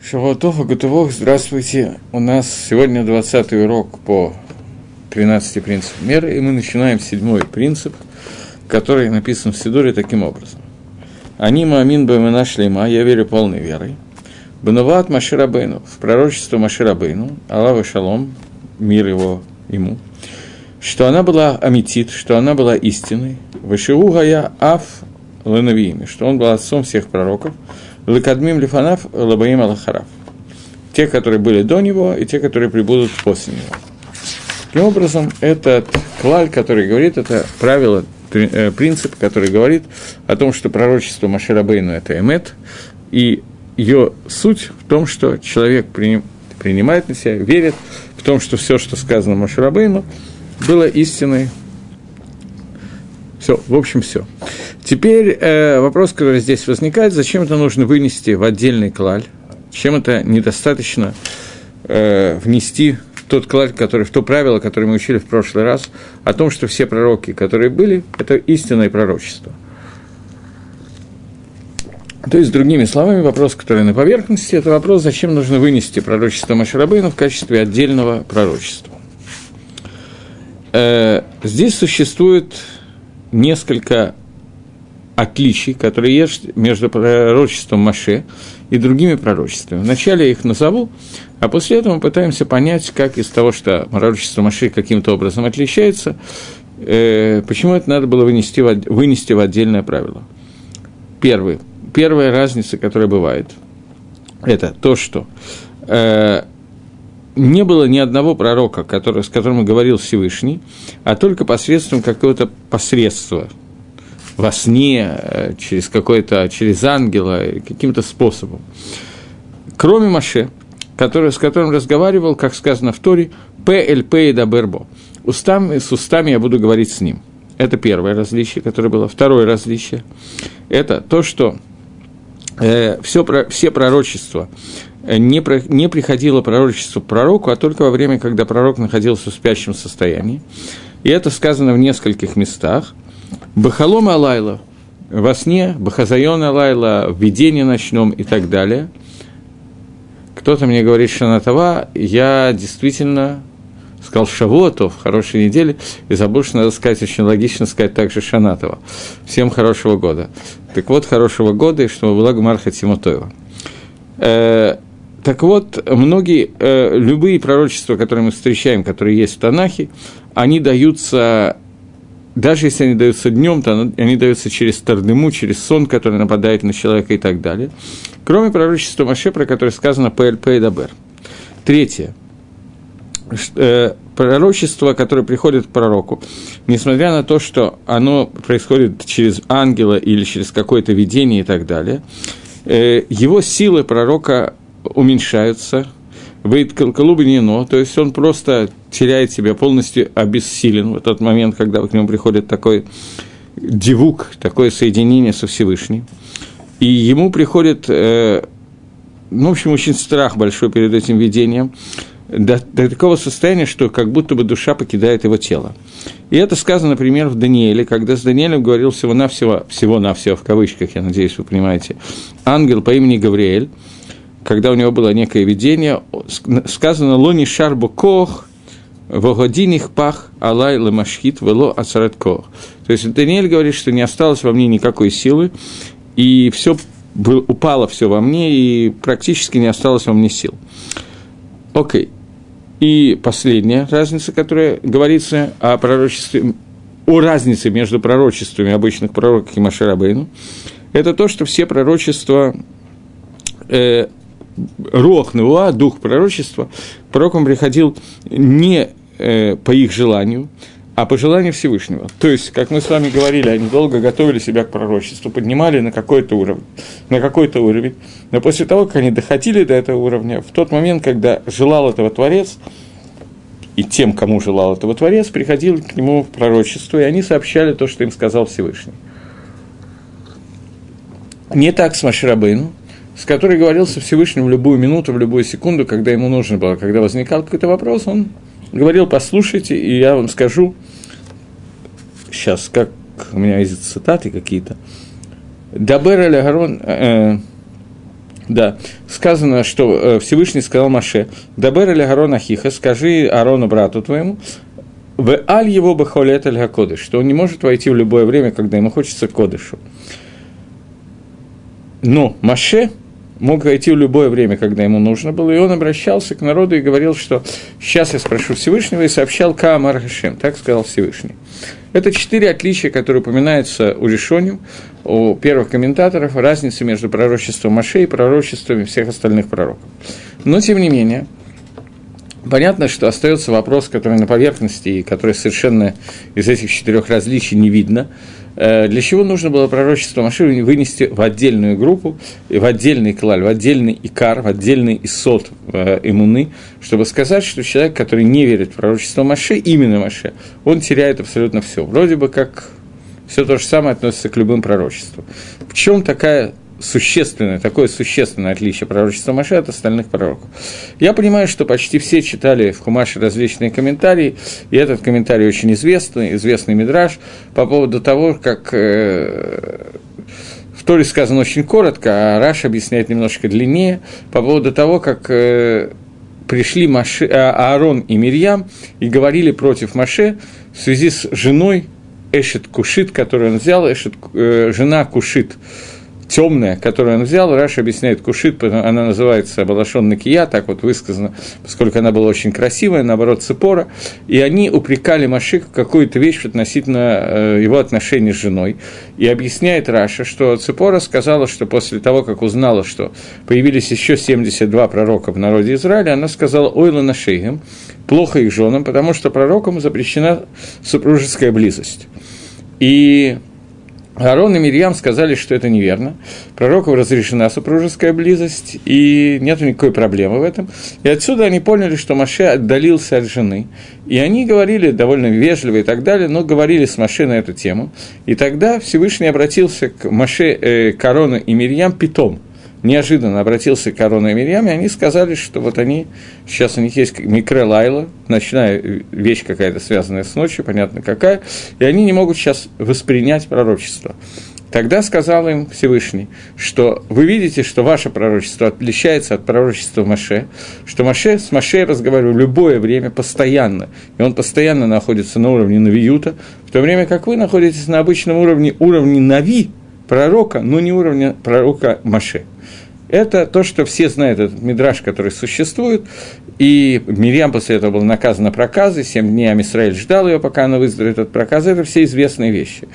Шавуатов, Агутовох, здравствуйте. У нас сегодня 20 урок по 13 принципам меры, и мы начинаем седьмой принцип, который написан в Сидоре таким образом. Они маамин бэмэна шлейма, я верю полной верой. Бенуват Маширабейну, в пророчество Маширабейну, Аллаху Шалом, мир его ему, что она была аметит, что она была истиной, Вышиуга я Аф Ленавиими, что он был отцом всех пророков – Лекадмим Лифанав Лабаим Аллахарав. Те, которые были до него, и те, которые прибудут после него. Таким образом, этот клаль, который говорит, это правило, э, принцип, который говорит о том, что пророчество Маширабейну – это эмет, и ее суть в том, что человек принимает на себя, верит в том, что все, что сказано Маширабейну, было истиной. Все, в общем, все. Теперь э, вопрос, который здесь возникает, зачем это нужно вынести в отдельный клаль, чем это недостаточно э, внести в тот клаль, который, в то правило, которое мы учили в прошлый раз, о том, что все пророки, которые были, это истинное пророчество. То есть, другими словами, вопрос, который на поверхности, это вопрос, зачем нужно вынести пророчество Машарабейна в качестве отдельного пророчества. Э, здесь существует несколько отличий, которые есть между пророчеством Маше и другими пророчествами. Вначале я их назову, а после этого мы пытаемся понять, как из того, что пророчество Маше каким-то образом отличается, э, почему это надо было вынести в, вынести в отдельное правило. Первый, первая разница, которая бывает, это то, что э, не было ни одного пророка, который, с которым говорил Всевышний, а только посредством какого-то посредства, во сне, э, через какой-то, через ангела, каким-то способом. Кроме Маше, который, с которым разговаривал, как сказано в Торе, ПЛП и Дабербо. Устами, с устами я буду говорить с ним. Это первое различие, которое было. Второе различие – это то, что э, все, все пророчества не, про, не приходило пророчество пророку, а только во время, когда пророк находился в спящем состоянии. И это сказано в нескольких местах – Бахалом Алайла, во сне, Бахазайон Алайла, в видении ночном и так далее. Кто-то мне говорит Шанатова, я действительно сказал Шавуатов, хорошей недели, и забыл, что надо сказать, очень логично сказать также Шанатова. Всем хорошего года. Так вот, хорошего года, и чтобы была Гмарха Тимотоева. Так вот, многие, э, любые пророчества, которые мы встречаем, которые есть в Танахе, они даются даже если они даются днем, то они даются через тардему, через сон, который нападает на человека и так далее. Кроме пророчества Маше, про которое сказано ПЛП и Дабер. Третье. Э, пророчество, которое приходит к пророку, несмотря на то, что оно происходит через ангела или через какое-то видение и так далее, э, его силы пророка уменьшаются, Вейт Калубинино, то есть он просто теряет себя, полностью обессилен в тот момент, когда к нему приходит такой дивук, такое соединение со Всевышним. И ему приходит, э, ну, в общем, очень страх большой перед этим видением, до, до такого состояния, что как будто бы душа покидает его тело. И это сказано, например, в Данииле, когда с Даниэлем говорил всего-навсего, всего-навсего в кавычках, я надеюсь, вы понимаете, ангел по имени Гавриэль, когда у него было некое видение, сказано «Лони шарбу кох, вогодиних пах алай ламашхит вело ацарат кох». То есть Даниэль говорит, что не осталось во мне никакой силы, и все упало все во мне, и практически не осталось во мне сил. Окей. И последняя разница, которая говорится о пророчестве, о разнице между пророчествами обычных пророков и Машарабейну, это то, что все пророчества э, Руах Неуа, дух пророчества, пророкам приходил не э, по их желанию, а по желанию Всевышнего. То есть, как мы с вами говорили, они долго готовили себя к пророчеству, поднимали на какой-то уровень, на какой-то уровень. Но после того, как они доходили до этого уровня, в тот момент, когда желал этого Творец, и тем, кому желал этого Творец, приходил к нему в пророчество, и они сообщали то, что им сказал Всевышний. Не так с Маширабейну с которой говорил со Всевышним в любую минуту, в любую секунду, когда ему нужно было, когда возникал какой-то вопрос, он говорил, послушайте, и я вам скажу, сейчас, как у меня есть цитаты какие-то, Дабер аль Агарон, э, Да, сказано, что э, Всевышний сказал Маше, «Дабер или Арон Ахиха, скажи Арону, брату твоему, в аль его бы холет аль кодыш, что он не может войти в любое время, когда ему хочется кодышу. Но Маше мог войти в любое время, когда ему нужно было, и он обращался к народу и говорил, что «сейчас я спрошу Всевышнего», и сообщал Каамар Хашем, так сказал Всевышний. Это четыре отличия, которые упоминаются у Решоним, у первых комментаторов, разница между пророчеством Маше и пророчествами всех остальных пророков. Но, тем не менее, Понятно, что остается вопрос, который на поверхности и который совершенно из этих четырех различий не видно. Э, для чего нужно было пророчество Маширу вынести в отдельную группу, в отдельный клаль, в отдельный икар, в отдельный исот э, иммуны, чтобы сказать, что человек, который не верит в пророчество Маше, именно Маше, он теряет абсолютно все. Вроде бы как все то же самое относится к любым пророчествам. В чем такая существенное, такое существенное отличие пророчества Маше от остальных пророков. Я понимаю, что почти все читали в Хумаше различные комментарии, и этот комментарий очень известный, известный Мидраж, по поводу того, как э, в Торе сказано очень коротко, а Раш объясняет немножко длиннее, по поводу того, как э, пришли Моше, а, Аарон и Мирьям и говорили против Моше в связи с женой אשת כושית, которую он взял, אשת, э, жена כושית, темная, которую он взял, Раши объясняет כושית, она называется בלשון נקייה, так вот высказано, поскольку она была очень красивая, наоборот, Ципора, и они упрекали Моше в какую-то вещь относительно э, его отношений с женой. И объясняет Раши, что Ципора сказала, что после того, как узнала, что появились еще 72 пророка в народе Израиля, она сказала «Ойла на шейгем», плохо их женам, потому что пророкам запрещена супружеская близость. И Аарон и Мирьям сказали, что это неверно. Пророку разрешена супружеская близость, и нет никакой проблемы в этом. И отсюда они поняли, что Маше отдалился от жены. И они говорили довольно вежливо и так далее, но говорили с Маше на эту тему. И тогда Всевышний обратился к Маше, э, к Аарону и Мирьям питом – неожиданно обратился к Арону и Мирьям, и они сказали, что вот они, сейчас у них есть микре Лайла, ночная вещь какая-то связанная с ночью, понятно какая, и они не могут сейчас воспринять пророчество. Тогда сказал им Всевышний, что вы видите, что ваше пророчество отличается от пророчества Маше, что Маше с Маше разговариваю в любое время, постоянно, и он постоянно находится на уровне Навиюта, в то время как вы находитесь на обычном уровне, уровне Нави, пророка, но не уровня пророка Маше. Это то, что все знают, этот мидраж, который существует, и Мирьям после этого был наказана проказой, семь дней Амисраэль ждал ее, пока она выздоровеет от проказа, это все известные вещи.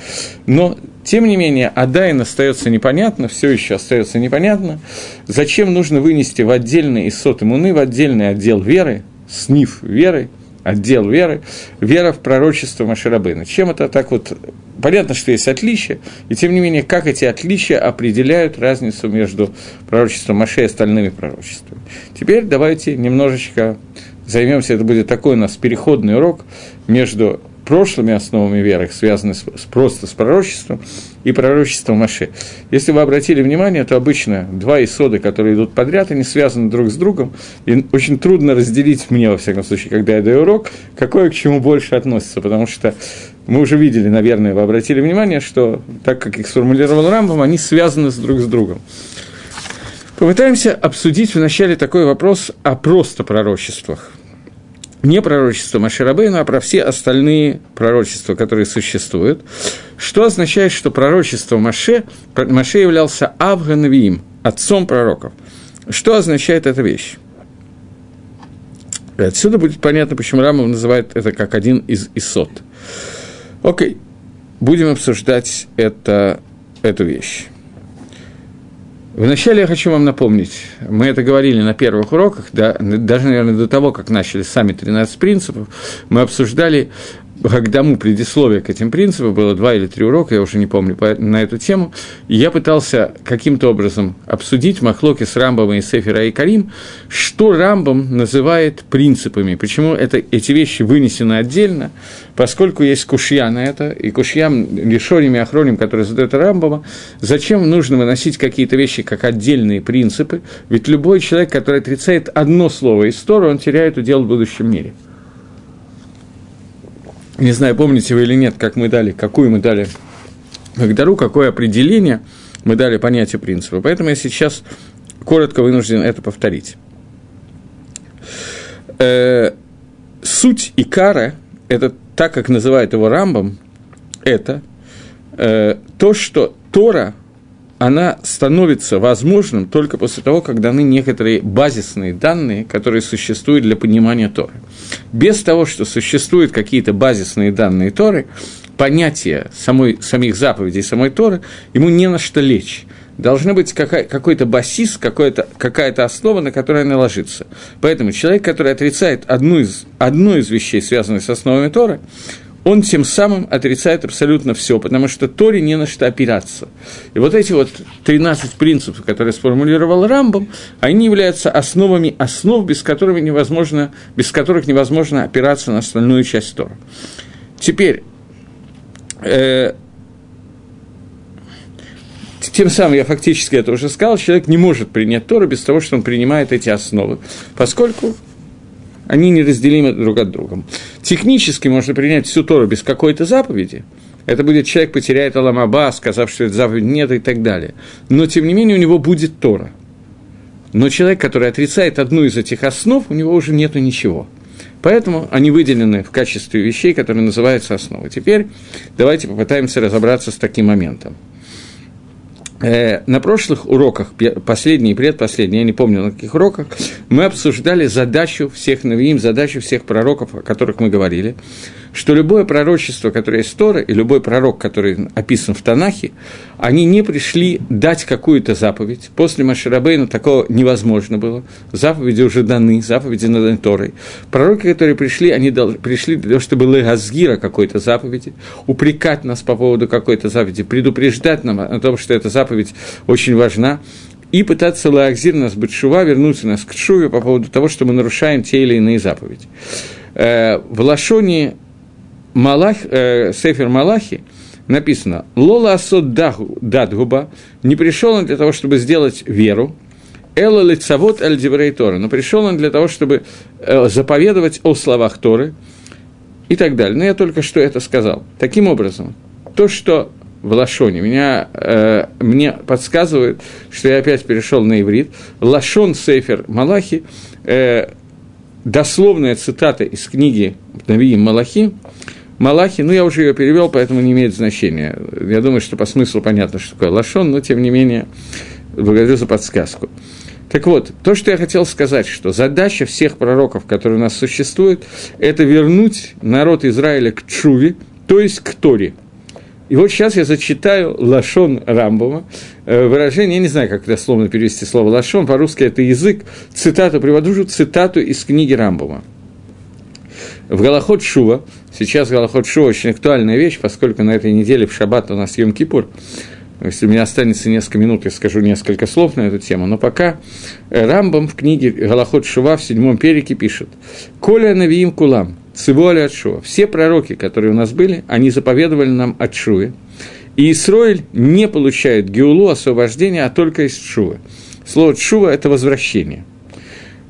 Но, тем не менее, Адайн остается непонятно, все еще остается непонятно, зачем нужно вынести в отдельный Исот Имуны, в отдельный отдел веры, снив веры, отдел веры, вера в пророчество Маширабына. Чем это так вот... Понятно, что есть отличия, и тем не менее, как эти отличия определяют разницу между пророчеством Маше и остальными пророчествами. Теперь давайте немножечко займемся, это будет такой у нас переходный урок между прошлыми основами веры, связанными с, с, просто с пророчеством, и пророчеством Маше. Если вы обратили внимание, то обычно два исоды, которые идут подряд, они связаны друг с другом, и очень трудно разделить мне, во всяком случае, когда я даю урок, какое к чему больше относится, потому что мы уже видели, наверное, вы обратили внимание, что так как их сформулировал Рамбом, они связаны с друг с другом. Попытаемся обсудить вначале такой вопрос о просто пророчествах – не пророчество Маширабейна, а про все остальные пророчества, которые существуют, что означает, что пророчество Маше, Маше являлся Авганавиим, отцом пророков. Что означает эта вещь? Отсюда будет понятно, почему Рамов называет это как один из исот. Окей, будем обсуждать это, эту вещь. Вначале я хочу вам напомнить, мы это говорили на первых уроках, да, даже, наверное, до того, как начали сами 13 принципов, мы обсуждали Гагдаму предисловие к этим принципам, было два или три урока, я уже не помню, на эту тему, и я пытался каким-то образом обсудить Махлоки с Рамбом и Сефера и Карим, что Рамбом называет принципами, почему это, эти вещи вынесены отдельно, поскольку есть кушья на это, и кушьям лишоним и охроним, которые задают Рамбома, зачем нужно выносить какие-то вещи как отдельные принципы, ведь любой человек, который отрицает одно слово из Тора, он теряет удел в будущем мире – не знаю, помните вы или нет, как мы дали, какую мы дали Магдару, какое определение мы дали понятию принципа. Поэтому я сейчас коротко вынужден это повторить. Э, суть Икара, это так, как называет его Рамбом, это э, то, что Тора, она становится возможным только после того, как даны некоторые базисные данные, которые существуют для понимания Торы. Без того, что существуют какие-то базисные данные Торы, понятие самой, самих заповедей самой Торы, ему не на что лечь должна быть какая, какой-то басис, какая-то, какая-то основа, на которой она ложится. Поэтому человек, который отрицает одну из, одну из вещей, связанных с основами Торы, он тем самым отрицает абсолютно все, потому что Торе не на что опираться. И вот эти вот 13 принципов, которые сформулировал Рамбом, они являются основами основ, без, которых невозможно, без которых невозможно опираться на остальную часть Тора. Теперь, э, тем самым, я фактически это уже сказал, человек не может принять Тору без того, что он принимает эти основы, поскольку они неразделимы друг от друга. Технически можно принять всю Тору без какой-то заповеди, это будет человек потеряет Аламаба, сказав, что это заповедь нет и так далее. Но, тем не менее, у него будет Тора. Но человек, который отрицает одну из этих основ, у него уже нету ничего. Поэтому они выделены в качестве вещей, которые называются основой. Теперь давайте попытаемся разобраться с таким моментом. Э, на прошлых уроках, последний и предпоследний, я не помню на каких уроках, мы обсуждали задачу всех новиим, задачу всех пророков, о которых мы говорили – что любое пророчество, которое есть Тора, и любой пророк, который описан в Танахе, они не пришли дать какую-то заповедь. После Маширабейна такого невозможно было. Заповеди уже даны, заповеди над Торой. Пророки, которые пришли, они пришли для того, чтобы легазгира какой-то заповеди, упрекать нас по поводу какой-то заповеди, предупреждать нам о том, что эта заповедь очень важна, и пытаться лаакзир нас бытшува, вернуться нас к шуве по поводу того, что мы нарушаем те или иные заповеди. Э, в Лашоне Малах, э, Сефер Малахи написано «Лола асот дадгуба» не пришел он для того, чтобы сделать веру, «Эла лицавод аль диврей Тора», но пришел он для того, чтобы э, заповедовать о словах Торы и так далее. Но я только что это сказал. Таким образом, то, что в Лашоне. Меня, э, мне подсказывает, что я опять перешел на иврит. Лашон Сейфер Малахи, э, дословная цитата из книги Навиим Малахи, Малахи, ну, я уже ее перевел, поэтому не имеет значения. Я думаю, что по смыслу понятно, что такое лашон, но, тем не менее, благодарю за подсказку. Так вот, то, что я хотел сказать, что задача всех пророков, которые у нас существуют, это вернуть народ Израиля к Чуве, то есть к Торе. И вот сейчас я зачитаю Лашон Рамбома, э, выражение, я не знаю, как дословно перевести слово Лашон, по-русски это язык, цитату привожу, цитату из книги Рамбома. В Галахот Шува, сейчас Галахот Шува очень актуальная вещь, поскольку на этой неделе в Шаббат у нас Йом Кипур, если у меня останется несколько минут, я скажу несколько слов на эту тему. Но пока э, Рамбам в книге Галахот Шува в седьмом перике пишет «Коля навиим кулам, цивуали от Шува». Все пророки, которые у нас были, они заповедовали нам от Шувы. И Исроиль не получает геулу, освобождения, а только из Шувы. Слово Шува – это возвращение –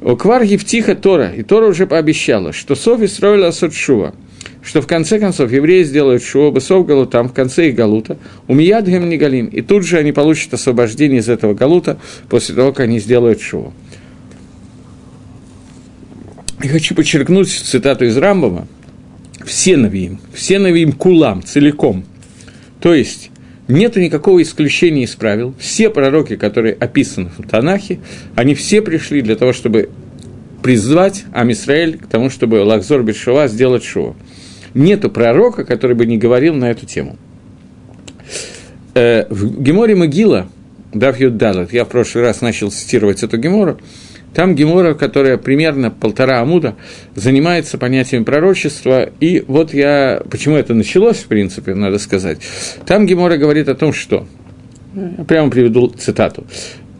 Кварги в Тора, и Тора уже пообещала, что Софи строила Сотшува, что в конце концов евреи сделают шува, бысов галутам, в конце их галута, умияд не галим, и тут же они получат освобождение из этого галута после того, как они сделают шуву. И хочу подчеркнуть цитату из Рамбома. Все навиим, все навиим кулам, целиком. То есть, нет никакого исключения из правил. Все пророки, которые описаны в Танахе, они все пришли для того, чтобы призвать Амисраэль к тому, чтобы Лахзор Бешува сделать шоу. Нету пророка, который бы не говорил на эту тему. Э, в Геморе Могила, Дав Юддалат, я в прошлый раз начал цитировать эту Гемору, там Гемора, которая примерно полтора амуда, занимается понятием пророчества. И вот я... Почему это началось, в принципе, надо сказать. Там Гемора говорит о том, что... Я прямо приведу цитату.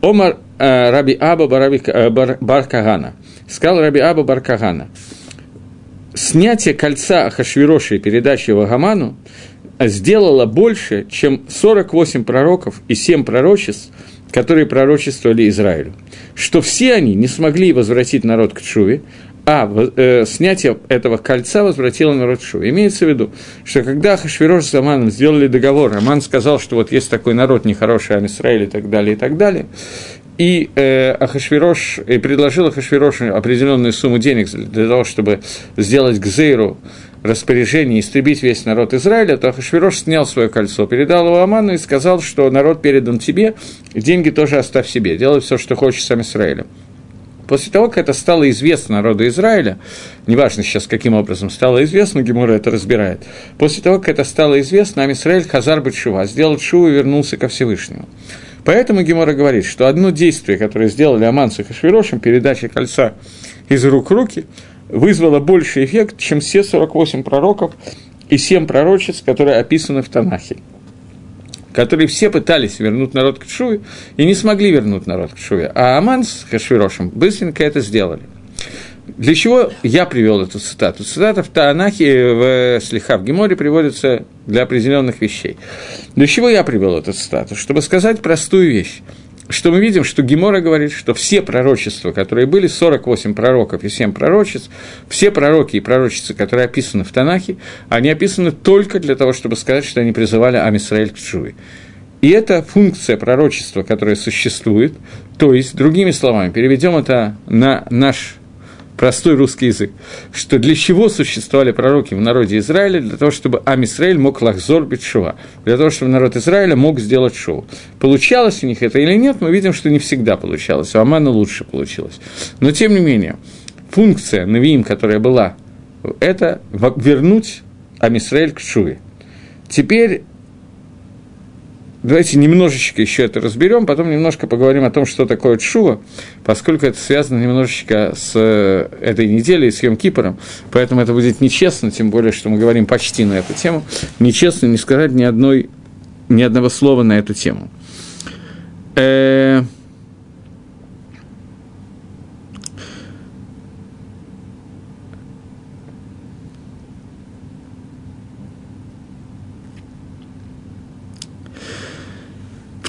Омар э, Раби Аба Бараби, э, бар, Баркагана. Сказал Раби Аба Баркагана. Снятие кольца Ахашвироши и передачи его Гаману сделало больше, чем 48 пророков и 7 пророчеств, которые пророчествовали Израилю что все они не смогли возвратить народ к Чуве, а э, снятие этого кольца возвратило народ к Чуве. Имеется в виду, что когда Хашвирош с Аманом сделали договор, Аман сказал, что вот есть такой народ нехороший, Амисраиль и так далее, и так далее, и э, Ахашвирош и предложил Ахашвирошу определенную сумму денег для того, чтобы сделать Гзейру распоряжение истребить весь народ Израиля, то Ахашвирош снял свое кольцо, передал его Аману и сказал, что народ передан тебе, деньги тоже оставь себе, делай все, что хочешь сам Израилем. После того, как это стало известно народу Израиля, неважно сейчас, каким образом стало известно, Гемура это разбирает, после того, как это стало известно, нам Израиль Хазар Батшува сделал Шуву и вернулся ко Всевышнему. Поэтому Гемора говорит, что одно действие, которое сделали Аман с Хашвирошем, передача кольца из рук в руки, вызвало больший эффект, чем все 48 пророков и 7 пророчеств, которые описаны в Танахе которые все пытались вернуть народ к Шуве и не смогли вернуть народ к Шуве. А Аман с Хашвирошем быстренько это сделали. Для чего я привел эту цитату? Цитата в Таанахе, в Слиха, в Геморе приводится для определенных вещей. Для чего я привел эту цитату? Чтобы сказать простую вещь что мы видим, что Гемора говорит, что все пророчества, которые были, 48 пророков и 7 пророчеств, все пророки и пророчества, которые описаны в Танахе, они описаны только для того, чтобы сказать, что они призывали Амисраэль к Чуи. И это функция пророчества, которая существует, то есть, другими словами, переведем это на наш простой русский язык, что для чего существовали пророки в народе Израиля, для того, чтобы Амисраэль мог лахзор бить шува, для того, чтобы народ Израиля мог сделать шоу. Получалось у них это или нет, мы видим, что не всегда получалось, у Амана лучше получилось. Но, тем не менее, функция Навиим, которая была, это вернуть Амисраэль к шуве. Теперь Давайте немножечко еще это разберем, потом немножко поговорим о том, что такое Чува, поскольку это связано немножечко с э, этой неделей, с Йом Кипором, поэтому это будет нечестно, тем более, что мы говорим почти на эту тему, нечестно не сказать ни, одной, ни одного слова на эту тему. Э-э-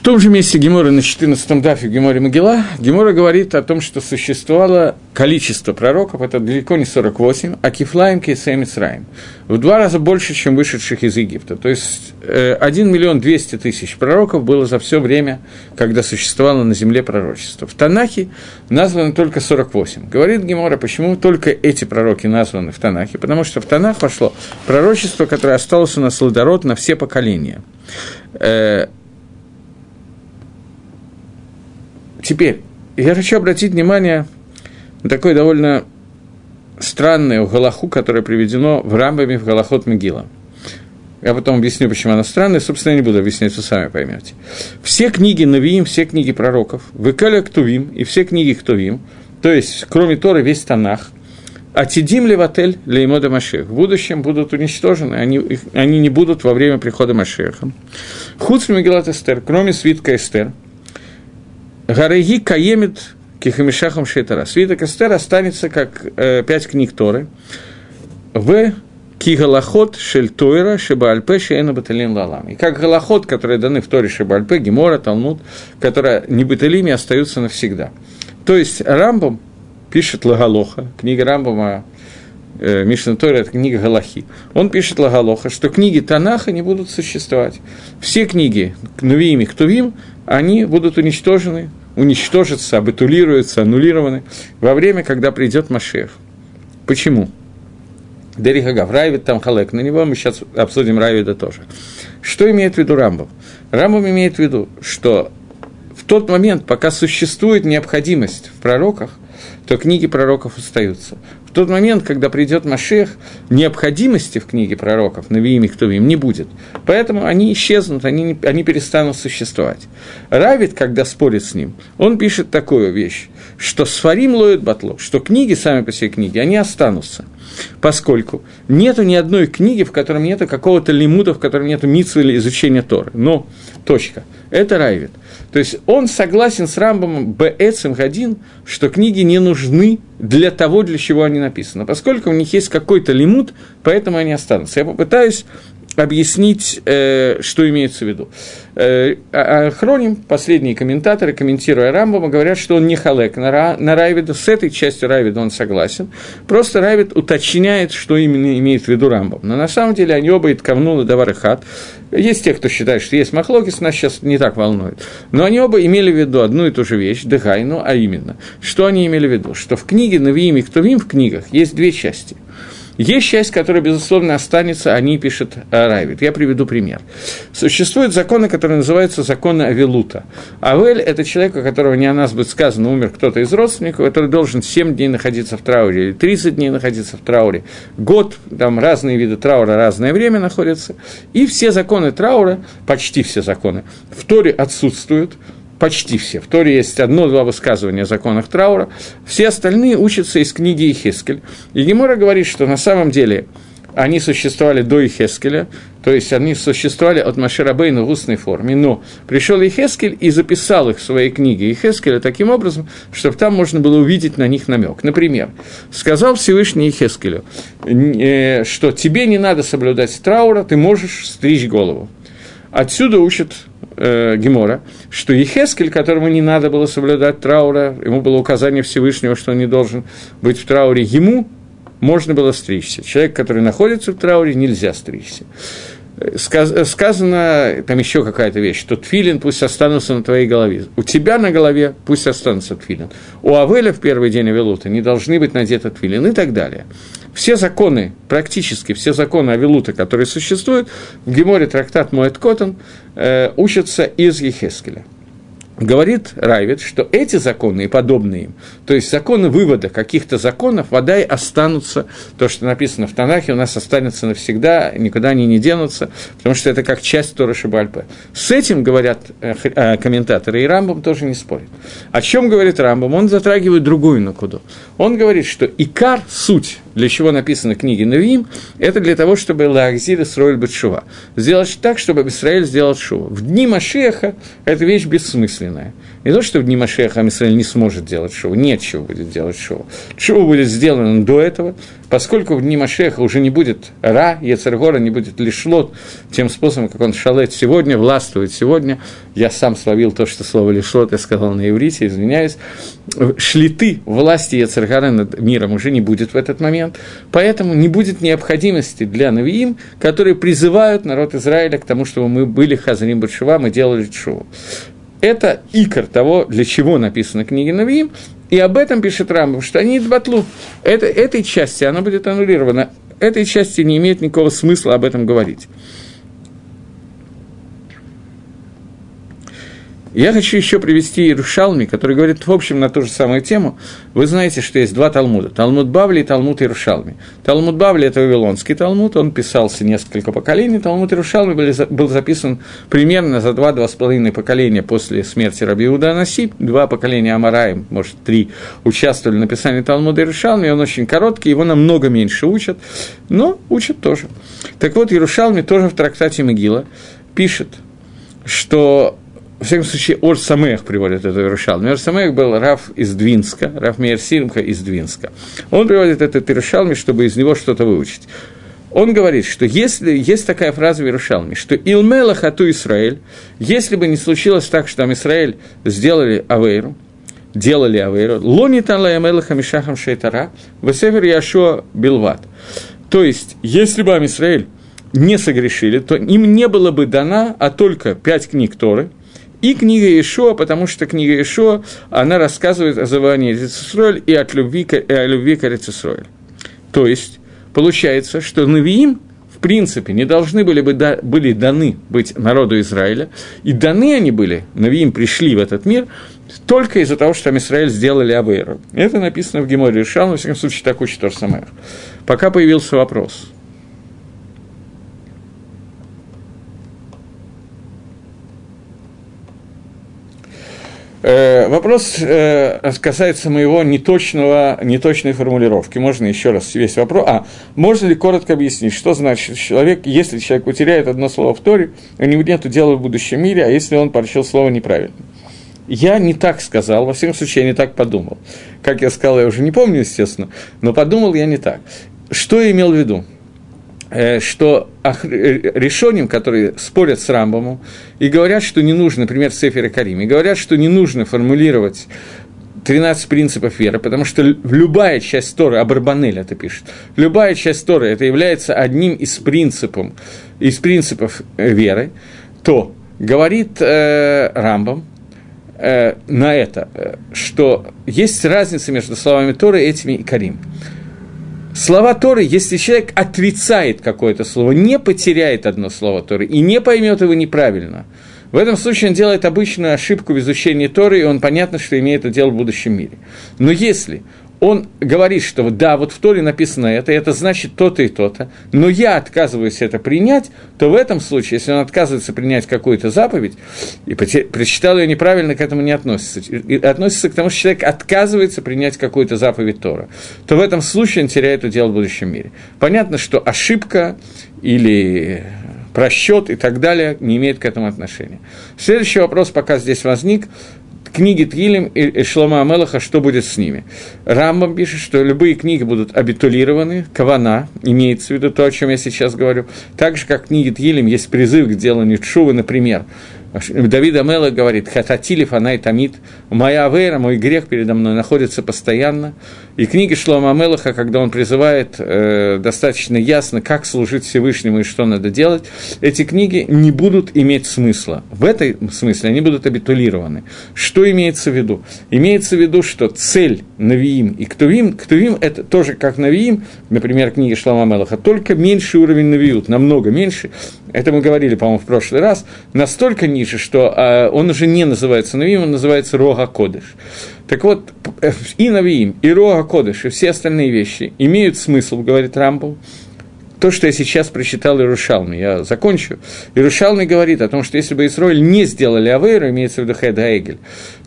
том же месте Гемора на 14 дафе Геморе Могила Гемора говорит о том, что существовало количество пророков, это далеко не 48, а Кифлаем, Кесем и Сраим. В два раза больше, чем вышедших из Египта. То есть 1 миллион 200 тысяч пророков было за все время, когда существовало на земле пророчество. В Танахе названо только 48. Говорит Гемора, почему только эти пророки названы в Танахе? Потому что в Танах вошло пророчество, которое осталось у нас сладород на все поколения э, Теперь, я хочу обратить внимание на такое довольно странное Галаху, которое приведено в Рамбаме в Галахот Мегила. Я потом объясню, почему она странная, собственно, я не буду объяснять, вы сами поймете. Все книги Навиим, все книги пророков, Векаля Ктувим и все книги Ктувим, то есть, кроме Торы, весь Танах, а Тидим Леватель Леймода Машех в будущем будут уничтожены, они, их, они не будут во время прихода Машеха. Хуц Мегилат Эстер, кроме свитка Эстер – Гареги Каемит Кихамишахам Шейтара. Свиток Эстер останется как э, пять книг Торы. В Кигалахот Шельтойра Шебальпе Шейна Баталин Лалам. И как галахот, которые даны в Торе Шебальпе, Гемора, Талмуд, которые не баталими остаются навсегда. То есть Рамбам пишет Лагалоха, книга Рамбама э, Мишна Тора – это книга Галахи. Он пишет Лагалоха, что книги Танаха не будут существовать. Все книги Нувим и Ктувим они будут уничтожены, уничтожатся, абитулируются, аннулированы во время, когда придет Машех. Почему? Дерихагав, Райвид там халек, на него мы сейчас обсудим Райвида тоже. Что имеет в виду Рамбов? Рамбов имеет в виду, что в тот момент, пока существует необходимость в пророках, то книги пророков остаются тот момент, когда придет Машех, необходимости в книге пророков, Навиим и Ктувим, не будет. Поэтому они исчезнут, они, они перестанут существовать. Равид, когда спорит с ним, он пишет такую вещь, что сфарим лоют батло, что книги, сами по себе книги, они останутся. Поскольку нету ни одной книги, в котором нету какого-то лимута, в котором нету митсвы или изучения Торы. Но, точка. Это Райвит. То есть он согласен с Рамбом Б.Эцем Гадин, что книги не нужны для того, для чего они написаны. Поскольку у них есть какой-то лимут, поэтому они останутся. Я попытаюсь объяснить, э, что имеется в виду. Э, а, а Хроним, последние комментаторы, комментируя Рамбама, говорят, что он не халек на, Ра, на Райвида, с этой частью Райвида он согласен, просто Райвид уточняет, что именно имеет в виду Рамбам. Но на самом деле они оба и ткавнулы даварыхат. Есть те, кто считает, что есть махлокис, нас сейчас не так волнует. Но они оба имели в виду одну и ту же вещь, дыхайну, а именно, что они имели в виду? Что в книге Навиим и Ктувим в книгах есть две части – есть часть, которая, безусловно, останется, они пишет Райвит. Я приведу пример. Существуют законы, которые называются законы Авелута. Авель – это человек, у которого не о нас будет сказано, умер кто-то из родственников, который должен 7 дней находиться в трауре или 30 дней находиться в трауре. Год, там разные виды траура, разное время находятся. И все законы траура, почти все законы, в Торе отсутствуют – почти все. В Торе есть одно-два высказывания о законах траура, все остальные учатся из книги Ихескель. И Гемора говорит, что на самом деле они существовали до Ихескеля, то есть они существовали от Маширабейна в устной форме, но пришел Ихескель и записал их в своей книге Ихескеля таким образом, чтобы там можно было увидеть на них намек. Например, сказал Всевышний Ихескелю, э, что тебе не надо соблюдать траура, ты можешь стричь голову. Отсюда учат э, Гемора, что Ехескель, которому не надо было соблюдать траура, ему было указание Всевышнего, что он не должен быть в трауре, ему можно было стричься. Человек, который находится в трауре, нельзя стричься. Сказ, сказано, там еще какая-то вещь, что тфилин пусть останутся на твоей голове. У тебя на голове пусть останутся тфилин. У Авеля в первый день Авелута не должны быть надеты тфилин и так далее все законы, практически все законы Авилута, которые существуют, в Геморе трактат Моэт Коттон, э, учатся из Ехескеля говорит Райвит, что эти законы и подобные им, то есть законы вывода каких-то законов, вода и останутся, то, что написано в Танахе, у нас останется навсегда, никуда они не денутся, потому что это как часть Торы Шибальпе. С этим, говорят э, э, комментаторы, и Рамбам тоже не спорит. О чем говорит Рамбам? Он затрагивает другую накуду. Он говорит, что икар, суть, для чего написаны книги Навиим, это для того, чтобы Лаахзир строил Батшува. Сделать так, чтобы Израиль сделал Шува. В дни Машеха это вещь бессмысленная. Не то, что в дни Машеха Амисраиль не сможет делать шоу, нет чего будет делать шоу. Шоу будет сделано до этого, поскольку в дни Машеха уже не будет Ра, Ецергора, не будет Лишлот, тем способом, как он шалет сегодня, властвует сегодня. Я сам словил то, что слово Лишлот я сказал на иврите, извиняюсь. Шлиты власти Ецергора над миром уже не будет в этот момент, поэтому не будет необходимости для Навиим, которые призывают народ Израиля к тому, чтобы мы были Хазарим Батшува, мы делали шоу. Это икор того, для чего написана книга Навиим, и об этом пишет Рамбов, что они батлу. Это, этой части она будет аннулирована. Этой части не имеет никакого смысла об этом говорить. Я хочу еще привести Иерушалми, который говорит, в общем, на ту же самую тему. Вы знаете, что есть два Талмуда. Талмуд Бавли и Талмуд Иерушалми. Талмуд Бавли – это Вавилонский Талмуд, он писался несколько поколений. Талмуд Иерушалми был записан примерно за два-два с половиной поколения после смерти Рабиуда Анаси. Два поколения Амараем, может, три, участвовали в написании Талмуда Иерушалми. Он очень короткий, его намного меньше учат, но учат тоже. Так вот, Иерушалми тоже в трактате Могила пишет, что во всяком случае, Ор Самех приводит это Иерушалми. Ор Самех был Раф из Двинска, Раф Мейер из Двинска. Он приводит этот Иерушалми, чтобы из него что-то выучить. Он говорит, что если есть такая фраза в Иерушалме, что «Илмела хату Исраэль», если бы не случилось так, что там Израиль сделали Авейру, делали Авейру, «Лони танла ямела хамишахам шейтара, весевер яшуа билват». То есть, если бы Амисраэль не согрешили, то им не было бы дана, а только пять книг Торы – и книга Ишуа, потому что книга Ишуа, она рассказывает о завоевании Рецесройль и от любви, и о любви к Рецесройль. То есть, получается, что Навиим, в принципе, не должны были, бы да, были даны быть народу Израиля, и даны они были, Навиим пришли в этот мир, только из-за того, что там Израиль сделали Авейру. Это написано в Геморе Решал, во всяком случае, так учит Торсамер. Пока появился вопрос – Э, вопрос э, касается моего неточного, неточной формулировки. Можно еще раз весь вопрос. А, можно ли коротко объяснить, что значит человек, если человек утеряет одно слово в Торе, у него нет дела в будущем мире, а если он поручил слово неправильно? Я не так сказал, во всяком случае, я не так подумал. Как я сказал, я уже не помню, естественно, но подумал я не так. Что я имел в виду? Э, что решением, которые спорят с Рамбомом, и говорят, что не нужно, например, Сефер и Карим, и говорят, что не нужно формулировать 13 принципов веры, потому что любая часть Торы, Абарбанель это пишет, любая часть Торы это является одним из принципов, из принципов э, веры, то говорит э, Рамбам э, на это, э, что есть разница между словами Торы этими и Карим. Слова Торы, если человек отрицает какое-то слово, не потеряет одно слово Торы и не поймет его неправильно – в этом случае он делает обычную ошибку в изучении Торы, и он понятно, что имеет это дело в будущем мире. Но если он говорит, что да, вот в Торе написано это, и это значит то-то и то-то, но я отказываюсь это принять, то в этом случае, если он отказывается принять какую-то заповедь, и прочитал ее неправильно, к этому не относится, и относится к тому, что человек отказывается принять какую-то заповедь Тора, то в этом случае он теряет дело в будущем мире. Понятно, что ошибка или просчет и так далее не имеет к этому отношения. Следующий вопрос пока здесь возник. Книги Твилим и Шлома Амелаха, что будет с ними? Рамбам пишет, что любые книги будут абитулированы, кавана, имеется в виду то, о чем я сейчас говорю. Так же, как книги Твилим есть призыв к деланию чувы, например, Давид Амела говорит, «Хататили фанай тамид, моя авера, мой грех передо мной находится постоянно». И книги Шлома Амелаха, когда он призывает э, достаточно ясно, как служить Всевышнему и что надо делать, эти книги не будут иметь смысла. В этом смысле они будут абитулированы. Что имеется в виду? Имеется в виду, что цель Навиим и Ктувим, Ктувим – это тоже как Навиим, например, книги Шлома Амелаха, только меньший уровень Навиют, намного меньше, это мы говорили, по-моему, в прошлый раз, настолько ниже, что э, он уже не называется Навиим, он называется Рога Кодыш. Так вот, и Навиим, и Рога Кодыш, и все остальные вещи имеют смысл, говорит Рамбов, то, что я сейчас прочитал Ирушалми, я закончу. Ирушалми говорит о том, что если бы Израиль не сделали Авейру, имеется в виду Хеда Эгель,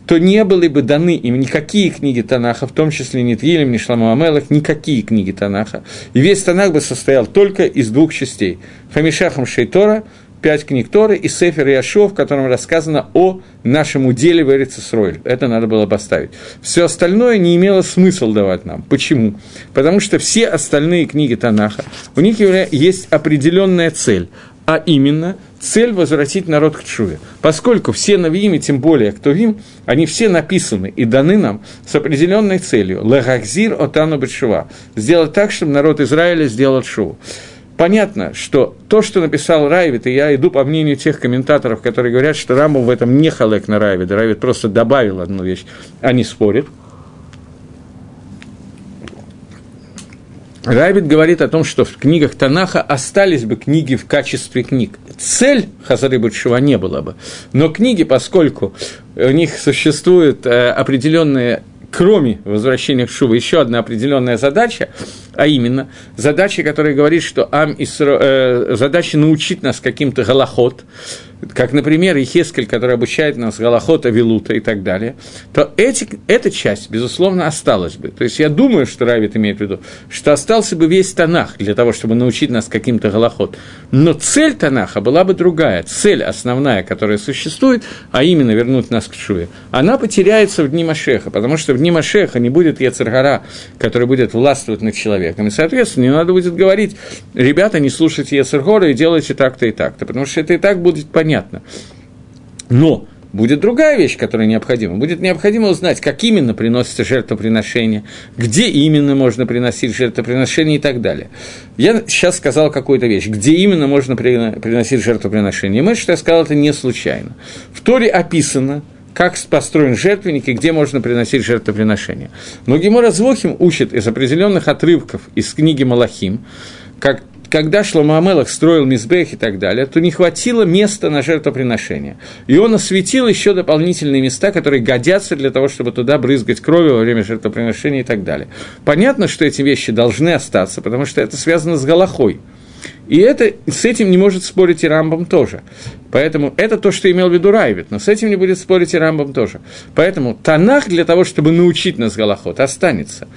то не были бы даны им никакие книги Танаха, в том числе ни Твилем, ни Шламу Амелах, никакие книги Танаха. И весь Танах бы состоял только из двух частей. Хамишахам Шейтора, пять книг Торы, и Сефер Яшо, в котором рассказано о нашем уделе в Эрицесройль. Это надо было поставить. Все остальное не имело смысла давать нам. Почему? Потому что все остальные книги Танаха, у них есть определенная цель, а именно – цель возвратить народ к Чуве. Поскольку все навиими, тем более кто им, они все написаны и даны нам с определенной целью. Лехахзир отану бетшува. Сделать так, чтобы народ Израиля сделал шуву. Понятно, что то, что написал Райвит, и я иду по мнению тех комментаторов, которые говорят, что Рамбов в этом не халек на Райвит, Райвит просто добавил одну вещь, они спорят – Райбит говорит о том, что в книгах Танаха остались бы книги в качестве книг. Цель Хазары Бутшева не было бы. Но книги, поскольку у них существует э, определенные кроме возвращения к Шуву, еще одна определенная задача, а именно задача, которая говорит, что Ам Исро, э, задача научить нас каким-то голоход, как, например, Ехескель, который обучает нас Галахота, Вилута и так далее, то эти, эта часть, безусловно, осталась бы. То есть я думаю, что Равит имеет в виду, что остался бы весь Танах для того, чтобы научить нас каким-то Галахот. Но цель Танаха была бы другая. Цель основная, которая существует, а именно вернуть нас к Шуе, она потеряется в дни Машеха, потому что в дни Машеха не будет Ецергара, который будет властвовать над человеком. И, соответственно, не надо будет говорить, ребята, не слушайте Ецергора и делайте так-то и так-то, потому что это и так будет понятно. Но будет другая вещь, которая необходима. Будет необходимо узнать, как именно приносится жертвоприношение, где именно можно приносить жертвоприношение и так далее. Я сейчас сказал какую-то вещь, где именно можно приносить жертвоприношение. И мы, что я сказал, это не случайно. В Торе описано, как построен жертвенник и где можно приносить жертвоприношение. Но Гемора Звохим учит из определенных отрывков из книги Малахим, как когда Шлома Амелах строил Мизбех и так далее, то не хватило места на жертвоприношение. И он осветил еще дополнительные места, которые годятся для того, чтобы туда брызгать кровью во время жертвоприношения и так далее. Понятно, что эти вещи должны остаться, потому что это связано с Галахой – и это, с этим не может спорить и Рамбам тоже. Поэтому это то, что имел в виду Райвит, но с этим не будет спорить и Рамбам тоже. Поэтому Танах для того, чтобы научить нас Галахот, останется.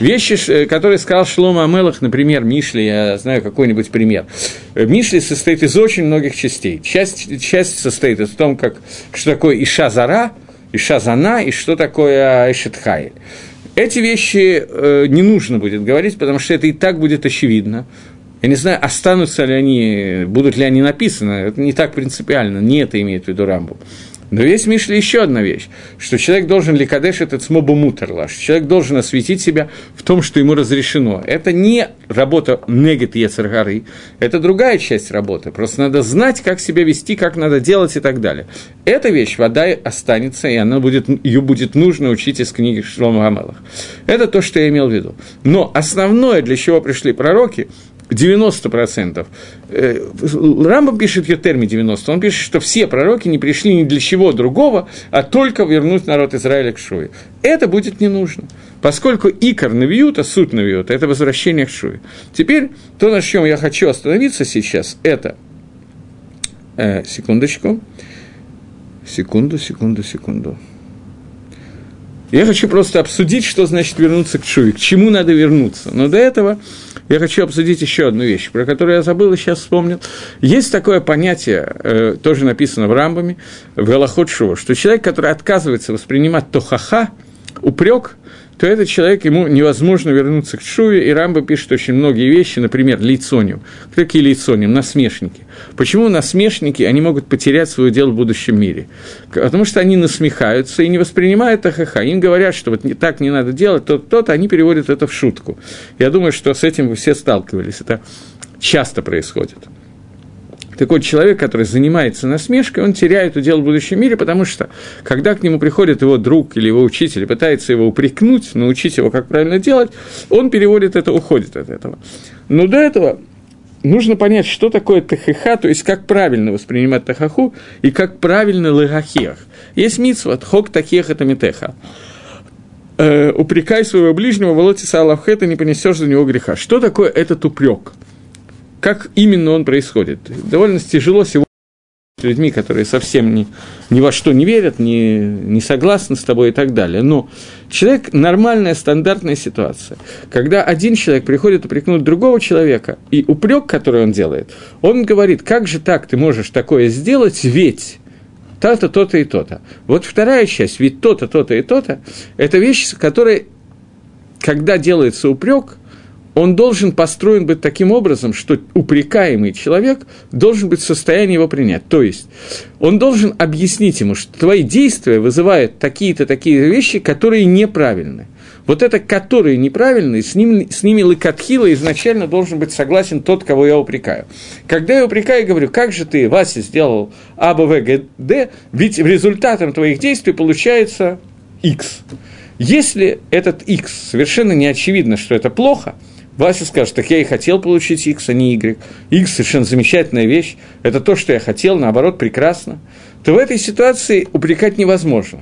Вещи, э, которые сказал Шлома Амелах, например, Мишли, я знаю какой-нибудь пример. Э, Мишли состоит из очень многих частей. Часть, часть состоит из том, как, что такое Иша Зара, Иша Зана и что такое Ишетхайль. Эти вещи э, не нужно будет говорить, потому что это и так будет очевидно Я не знаю, останутся ли они, будут ли они написаны, это не так принципиально, не это имеет в виду Рамбу. Но есть Мишле еще одна вещь, что человек должен ликадеш этот смобу мутерлаш. Человек должен осветить себя в том, что ему разрешено. Это не работа негет Ецаргары, это другая часть работы. Просто надо знать, как себя вести, как надо делать и так далее. Эта вещь, вода останется, и она будет, ее будет нужно учить из книги Шлома Гамелах. Это то, что я имел в виду. Но основное, для чего пришли пророки, 90%. Э, Рамбам пишет Йотерми 90, он пишет, что все пророки не пришли ни для чего другого, а только вернуть народ Израиля к Шуе. Это будет не нужно, поскольку икор навьюта, суть навьюта, это возвращение к Шуе. Теперь то, на чем я хочу остановиться сейчас, это... Э, секундочку. Секунду, секунду, секунду. Я хочу просто обсудить, что значит вернуться к Шуе, к чему надо вернуться. Но до этого я хочу обсудить еще одну вещь, про которую я забыл и сейчас вспомнил. Есть такое понятие, э, тоже написано в Рамбаме, в Галахот Шува, что человек, который отказывается воспринимать тохаха, упрек, то этот человек, ему невозможно вернуться к Шуве, и Рамба пишет очень многие вещи, например, лицоним. Кто такие лицоним? Насмешники. Почему насмешники, они могут потерять свое дело в будущем мире? Потому что они насмехаются и не воспринимают АХХ. Им говорят, что вот так не надо делать, то-то, они переводят это в шутку. Я думаю, что с этим вы все сталкивались. Это часто происходит. Так вот, человек, который занимается насмешкой, он теряет удел в будущем мире, потому что, когда к нему приходит его друг или его учитель пытается его упрекнуть, научить его, как правильно делать, он переводит это, уходит от этого. Но до этого нужно понять, что такое тахиха, то есть как правильно воспринимать тахаху и как правильно лагахех. Есть митсва, хок тахех это митеха. Э, упрекай своего ближнего, волотиса Аллахета, не понесешь за него греха. Что такое этот упрек? Как именно он происходит. Довольно тяжело сегодня с людьми, которые совсем ни, ни во что не верят, не, не согласны с тобой и так далее. Но человек – нормальная, стандартная ситуация. Когда один человек приходит упрекнуть другого человека, и упрек, который он делает, он говорит, как же так ты можешь такое сделать, ведь то-то, то-то и то-то. Вот вторая часть, ведь то-то, то-то и то-то, это вещь, которая, когда делается упрек – он должен построен быть таким образом, что упрекаемый человек должен быть в состоянии его принять. То есть он должен объяснить ему, что твои действия вызывают такие-то такие вещи, которые неправильны. Вот это, которые неправильные, с, ним, с ними лыкатхила изначально должен быть согласен тот, кого я упрекаю. Когда я упрекаю, говорю, как же ты, Вася, сделал А, Б, В, Г, Д, ведь результатом твоих действий получается X. Если этот X совершенно не очевидно, что это плохо – Вася скажет, так я и хотел получить X, а не Y. X совершенно замечательная вещь, это то, что я хотел, наоборот, прекрасно. То в этой ситуации упрекать невозможно.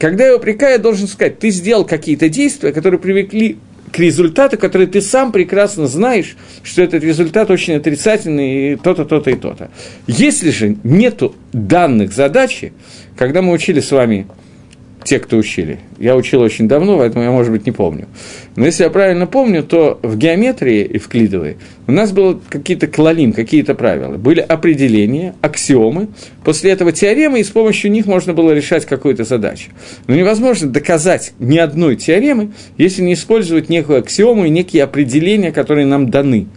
Когда я упрекаю, я должен сказать, ты сделал какие-то действия, которые привлекли к результату, который ты сам прекрасно знаешь, что этот результат очень отрицательный, и то-то, то-то и то-то. Если же нету данных задачи, когда мы учили с вами те, кто учили. Я учил очень давно, поэтому я, может быть, не помню. Но если я правильно помню, то в геометрии и в клидовой у нас было какие-то клалим, какие-то правила. Были определения, аксиомы. После этого теоремы, и с помощью них можно было решать какую-то задачу. Но невозможно доказать ни одной теоремы, если не использовать некую аксиому и некие определения, которые нам даны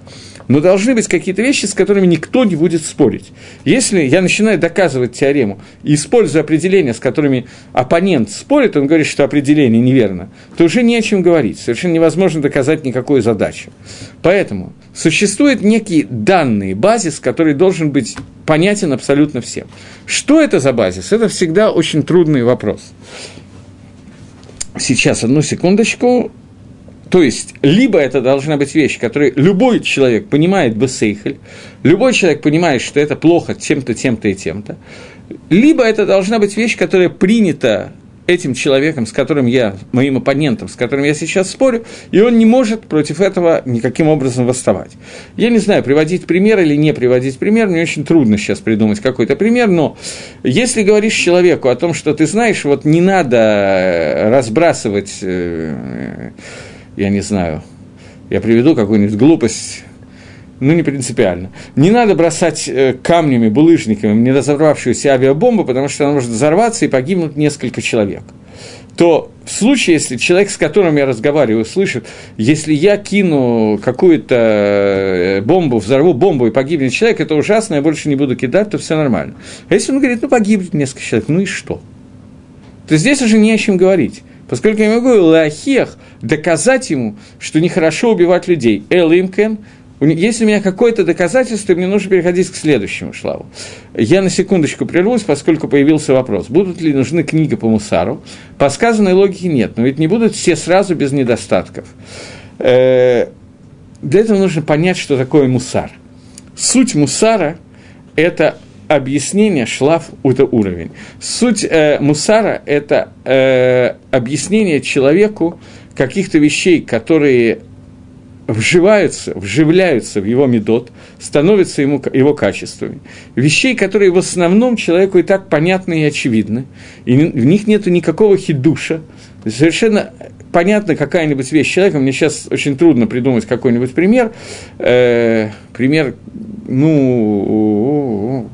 но должны быть какие-то вещи, с которыми никто не будет спорить. Если я начинаю доказывать теорему и использую определения, с которыми оппонент спорит, он говорит, что определение неверно, то уже не о чем говорить, совершенно невозможно доказать никакую задачу. Поэтому существуют некие данные, базис, который должен быть понятен абсолютно всем. Что это за базис? Это всегда очень трудный вопрос. Сейчас, одну секундочку. То есть, либо это должна быть вещь, которую любой человек понимает бесейхель, любой человек понимает, что это плохо тем-то, тем-то и тем-то, либо это должна быть вещь, которая принята этим человеком, с которым я, моим оппонентом, с которым я сейчас спорю, и он не может против этого никаким образом восставать. Я не знаю, приводить пример или не приводить пример, мне очень трудно сейчас придумать какой-то пример, но если говоришь человеку о том, что ты знаешь, вот не надо разбрасывать э, я не знаю, я приведу какую-нибудь глупость, ну, не принципиально. Не надо бросать э, камнями, булыжниками не разорвавшуюся авиабомбу, потому что она может взорваться и погибнуть несколько человек. то в случае, если человек, с которым я разговариваю, слышит, если я кину какую-то э, бомбу, взорву бомбу и погибнет человек, это ужасно, я больше не буду кидать, то все нормально. А если он говорит, ну погибнет несколько человек, ну и что? То здесь уже не о чем говорить. Поскольку я могу лахех доказать ему, что нехорошо убивать людей. Элимкен, если у меня какое-то доказательство, мне нужно переходить к следующему шлаву. Я на секундочку прервусь, поскольку появился вопрос, будут ли нужны книги по мусару. По сказанной логике нет, но ведь не будут все сразу без недостатков. Э, для этого нужно понять, что такое мусар. Суть мусара – это объяснение шлаф – это уровень. Суть э, мусара – это э, объяснение человеку каких-то вещей, которые вживаются, вживляются в его медот, становятся ему, его качествами. Вещей, которые в основном человеку и так понятны и очевидны, и в них нет никакого хидуша, совершенно понятна какая-нибудь вещь человека, мне сейчас очень трудно придумать какой-нибудь пример, э, пример, ну,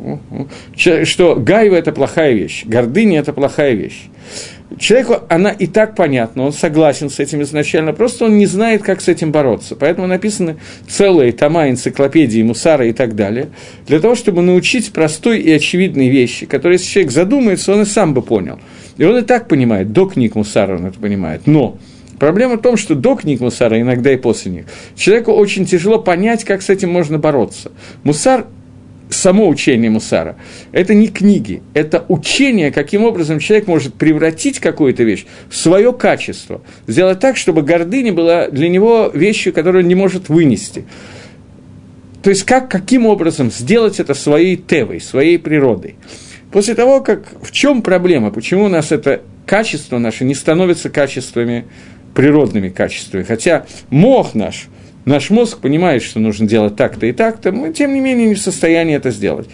что гайва – это плохая вещь, гордыня – это плохая вещь. Человеку она и так понятна, он согласен с этим изначально, просто он не знает, как с этим бороться. Поэтому написаны целые тома энциклопедии Мусара и так далее, для того, чтобы научить простой и очевидные вещи, которые, если человек задумается, он и сам бы понял. И он и так понимает, до книг Мусара он это понимает. Но Проблема в том, что до книг Мусара, иногда и после них, человеку очень тяжело понять, как с этим можно бороться. Мусар само учение Мусара. Это не книги, это учение, каким образом человек может превратить какую-то вещь в свое качество, сделать так, чтобы гордыня была для него вещью, которую он не может вынести. То есть как, каким образом сделать это своей тевой, своей природой. После того, как в чем проблема, почему у нас это качество наше не становится качествами, природными качествами, хотя мох наш – Наш мозг понимает, что нужно делать так-то и так-то, мы, тем не менее, не в состоянии это сделать.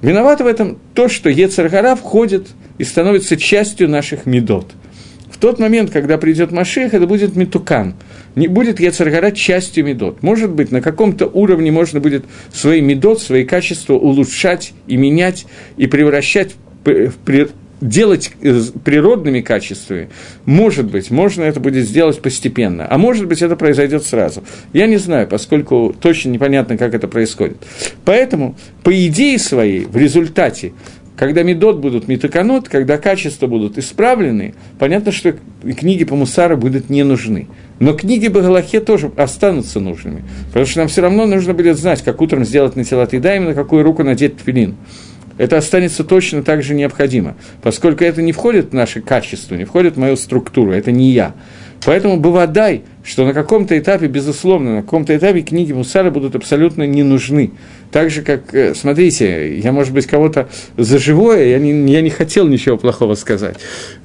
Виновато в этом то, что Ецаргара входит и становится частью наших медот. В тот момент, когда придет Машех, это будет Митукан. Не будет Ецаргара частью медот. Может быть, на каком-то уровне можно будет свои медот, свои качества улучшать и менять, и превращать в делать природными качествами, может быть, можно это будет сделать постепенно, а может быть, это произойдет сразу. Я не знаю, поскольку точно непонятно, как это происходит. Поэтому, по идее своей, в результате, когда медот будут метаканот, когда качества будут исправлены, понятно, что книги по мусару будут не нужны. Но книги по Галахе тоже останутся нужными, потому что нам все равно нужно будет знать, как утром сделать на тело да именно какую руку надеть тфилин это останется точно так же необходимо, поскольку это не входит в наше качество, не входит в мою структуру, это не я. Поэтому бывадай, что на каком-то этапе, безусловно, на каком-то этапе книги Мусара будут абсолютно не нужны. Так же, как, э, смотрите, я, может быть, кого-то за живое, я не, я не хотел ничего плохого сказать.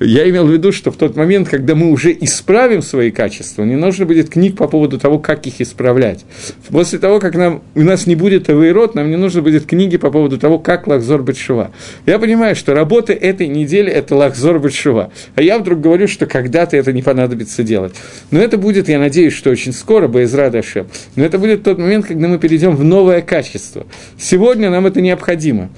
Я имел в виду, что в тот момент, когда мы уже исправим свои качества, не нужно будет книг по поводу того, как их исправлять. После того, как нам, у нас не будет авейрот, нам не нужно будет книги по поводу того, как лахзор бетшува. Я понимаю, что работа этой недели – это лахзор бетшува. А я вдруг говорю, что когда-то это не понадобится делать. Но это будет, я надеюсь, что очень скоро, Боизра Дашем. Но это будет тот момент, когда мы перейдем в новое качество качество. Сегодня нам это необходимо.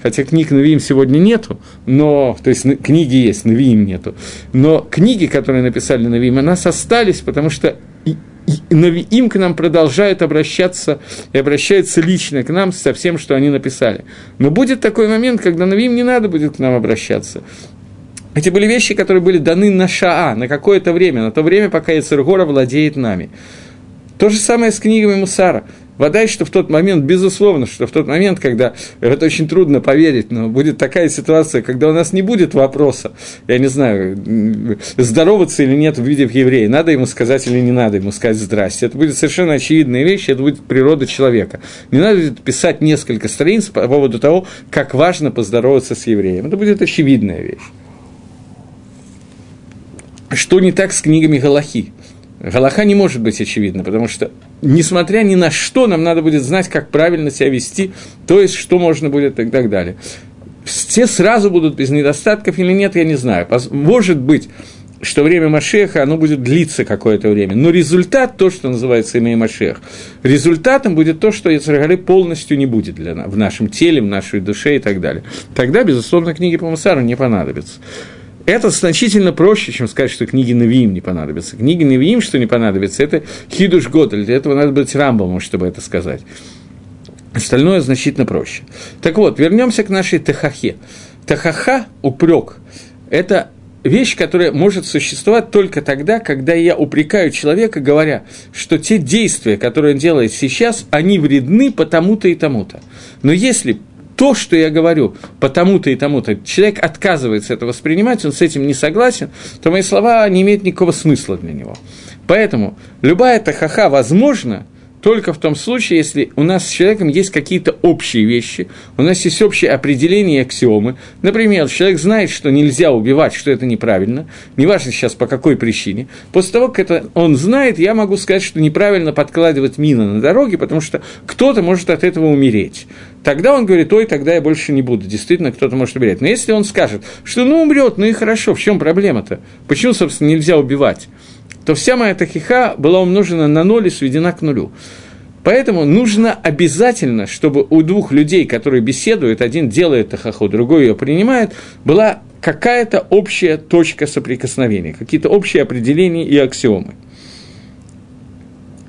Хотя книг Навиим сегодня нету, но, то есть книги есть, Навиим нету. Но книги, которые написали Навиим, у нас остались, потому что Навиим к нам продолжают обращаться и обращаются лично к нам со всем, что они написали. Но будет такой момент, когда Навиим не надо будет к нам обращаться. Эти были вещи, которые были даны на Шаа, на какое-то время, на то время, пока Яцергора владеет нами. То же самое с книгами Мусара. Вода, что в тот момент, безусловно, что в тот момент, когда, это очень трудно поверить, но будет такая ситуация, когда у нас не будет вопроса, я не знаю, здороваться или нет в виде еврея, надо ему сказать или не надо ему сказать «здрасте». Это будет совершенно очевидная вещь, это будет природа человека. Не надо писать несколько страниц по поводу того, как важно поздороваться с евреем. Это будет очевидная вещь. Что не так с книгами Галахи? Галаха не может быть очевидна, потому что, несмотря ни на что, нам надо будет знать, как правильно себя вести, то есть, что можно будет и так далее. Все сразу будут без недостатков или нет, я не знаю. Может быть, что время Машеха, оно будет длиться какое-то время. Но результат, то, что называется имя Машех, результатом будет то, что Яцергары полностью не будет для нас, в нашем теле, в нашей душе и так далее. Тогда, безусловно, книги по Мусару не понадобятся. Это значительно проще, чем сказать, что книги Навиим не понадобятся. Книги Навиим, что не понадобится, это Хидуш Годель. Для этого надо быть Рамбомом, чтобы это сказать. Остальное значительно проще. Так вот, вернемся к нашей Тахахе. Тахаха, упрек, это вещь, которая может существовать только тогда, когда я упрекаю человека, говоря, что те действия, которые он делает сейчас, они вредны потому-то и тому-то. Но если то, что я говорю потому-то и тому-то, человек отказывается это воспринимать, он с этим не согласен, то мои слова не имеют никакого смысла для него. Поэтому любая тахаха возможна – только в том случае, если у нас с человеком есть какие-то общие вещи, у нас есть общее определение аксиомы. Например, человек знает, что нельзя убивать, что это неправильно, неважно сейчас по какой причине. После того, как это он знает, я могу сказать, что неправильно подкладывать мины на дороге, потому что кто-то может от этого умереть. Тогда он говорит, ой, тогда я больше не буду. Действительно, кто-то может умереть. Но если он скажет, что ну умрет, ну и хорошо, в чем проблема-то? Почему, собственно, нельзя убивать? То вся моя тахиха была умножена на ноль и сведена к нулю. Поэтому нужно обязательно, чтобы у двух людей, которые беседуют, один делает тахаху, другой ее принимает, была какая-то общая точка соприкосновения, какие-то общие определения и аксиомы.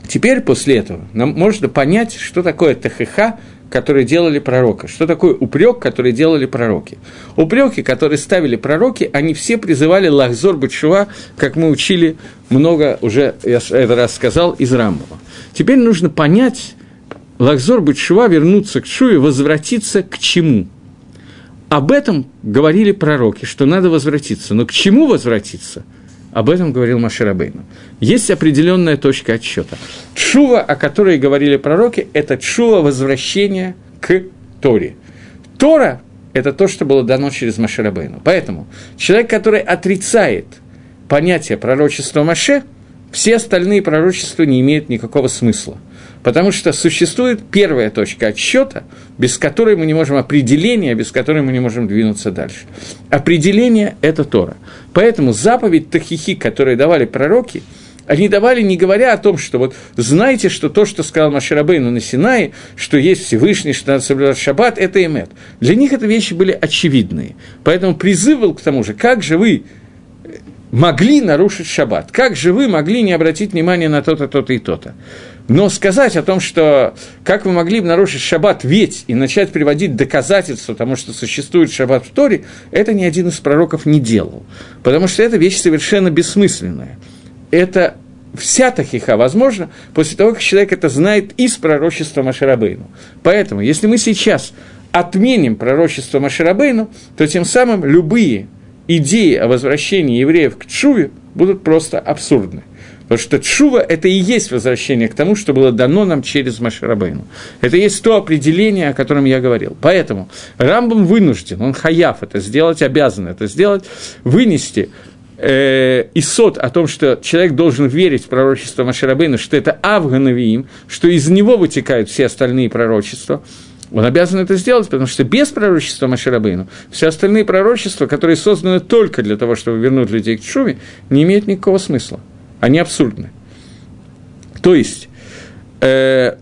Теперь после этого нам можно понять, что такое тахиха которые делали пророка. Что такое упрек, который делали пророки? Упреки, которые ставили пророки, они все призывали Лахзор Бачува, как мы учили много, уже я это раз сказал, из Рамбова. Теперь нужно понять, Лахзор Бачува, вернуться к Шуе, возвратиться к чему? Об этом говорили пророки, что надо возвратиться. Но к чему возвратиться – об этом говорил Маширабейну. Есть определенная точка отсчета. Чува, о которой говорили пророки, это чува возвращения к Торе. Тора – это то, что было дано через Маширабейну. Поэтому человек, который отрицает понятие пророчества Маше, все остальные пророчества не имеют никакого смысла – Потому что существует первая точка отсчета, без которой мы не можем определения, без которой мы не можем двинуться дальше. Определение – это Тора. Поэтому заповедь Тахихи, которые давали пророки, они давали, не говоря о том, что вот знаете, что то, что сказал Маширабейну на Синае, что есть Всевышний, что надо соблюдать шаббат, это имет. Для них это вещи были очевидные. Поэтому призыв был к тому же, как же вы могли нарушить шаббат? Как же вы могли не обратить внимание на то-то, то-то и то-то? Но сказать о том, что как вы могли бы нарушить шаббат ведь и начать приводить доказательства тому, что существует шаббат в Торе, это ни один из пророков не делал. Потому что это вещь совершенно бессмысленная. Это вся тахиха возможна после того, как человек это знает из пророчества Маширабейну. Поэтому, если мы сейчас отменим пророчество Маширабейну, то тем самым любые идеи о возвращении евреев к Чуве будут просто абсурдны. Потому что Чува – это и есть возвращение к тому, что было дано нам через Машарабейну. Это есть то определение, о котором я говорил. Поэтому Рамбам вынужден, он хаяв это сделать, обязан это сделать, вынести э, исот о том, что человек должен верить в пророчество Машарабейна, что это Авганавиим, что из него вытекают все остальные пророчества, он обязан это сделать, потому что без пророчества Маширабейну все остальные пророчества, которые созданы только для того, чтобы вернуть людей к Чуве, не имеют никакого смысла они абсурдны. То есть, э,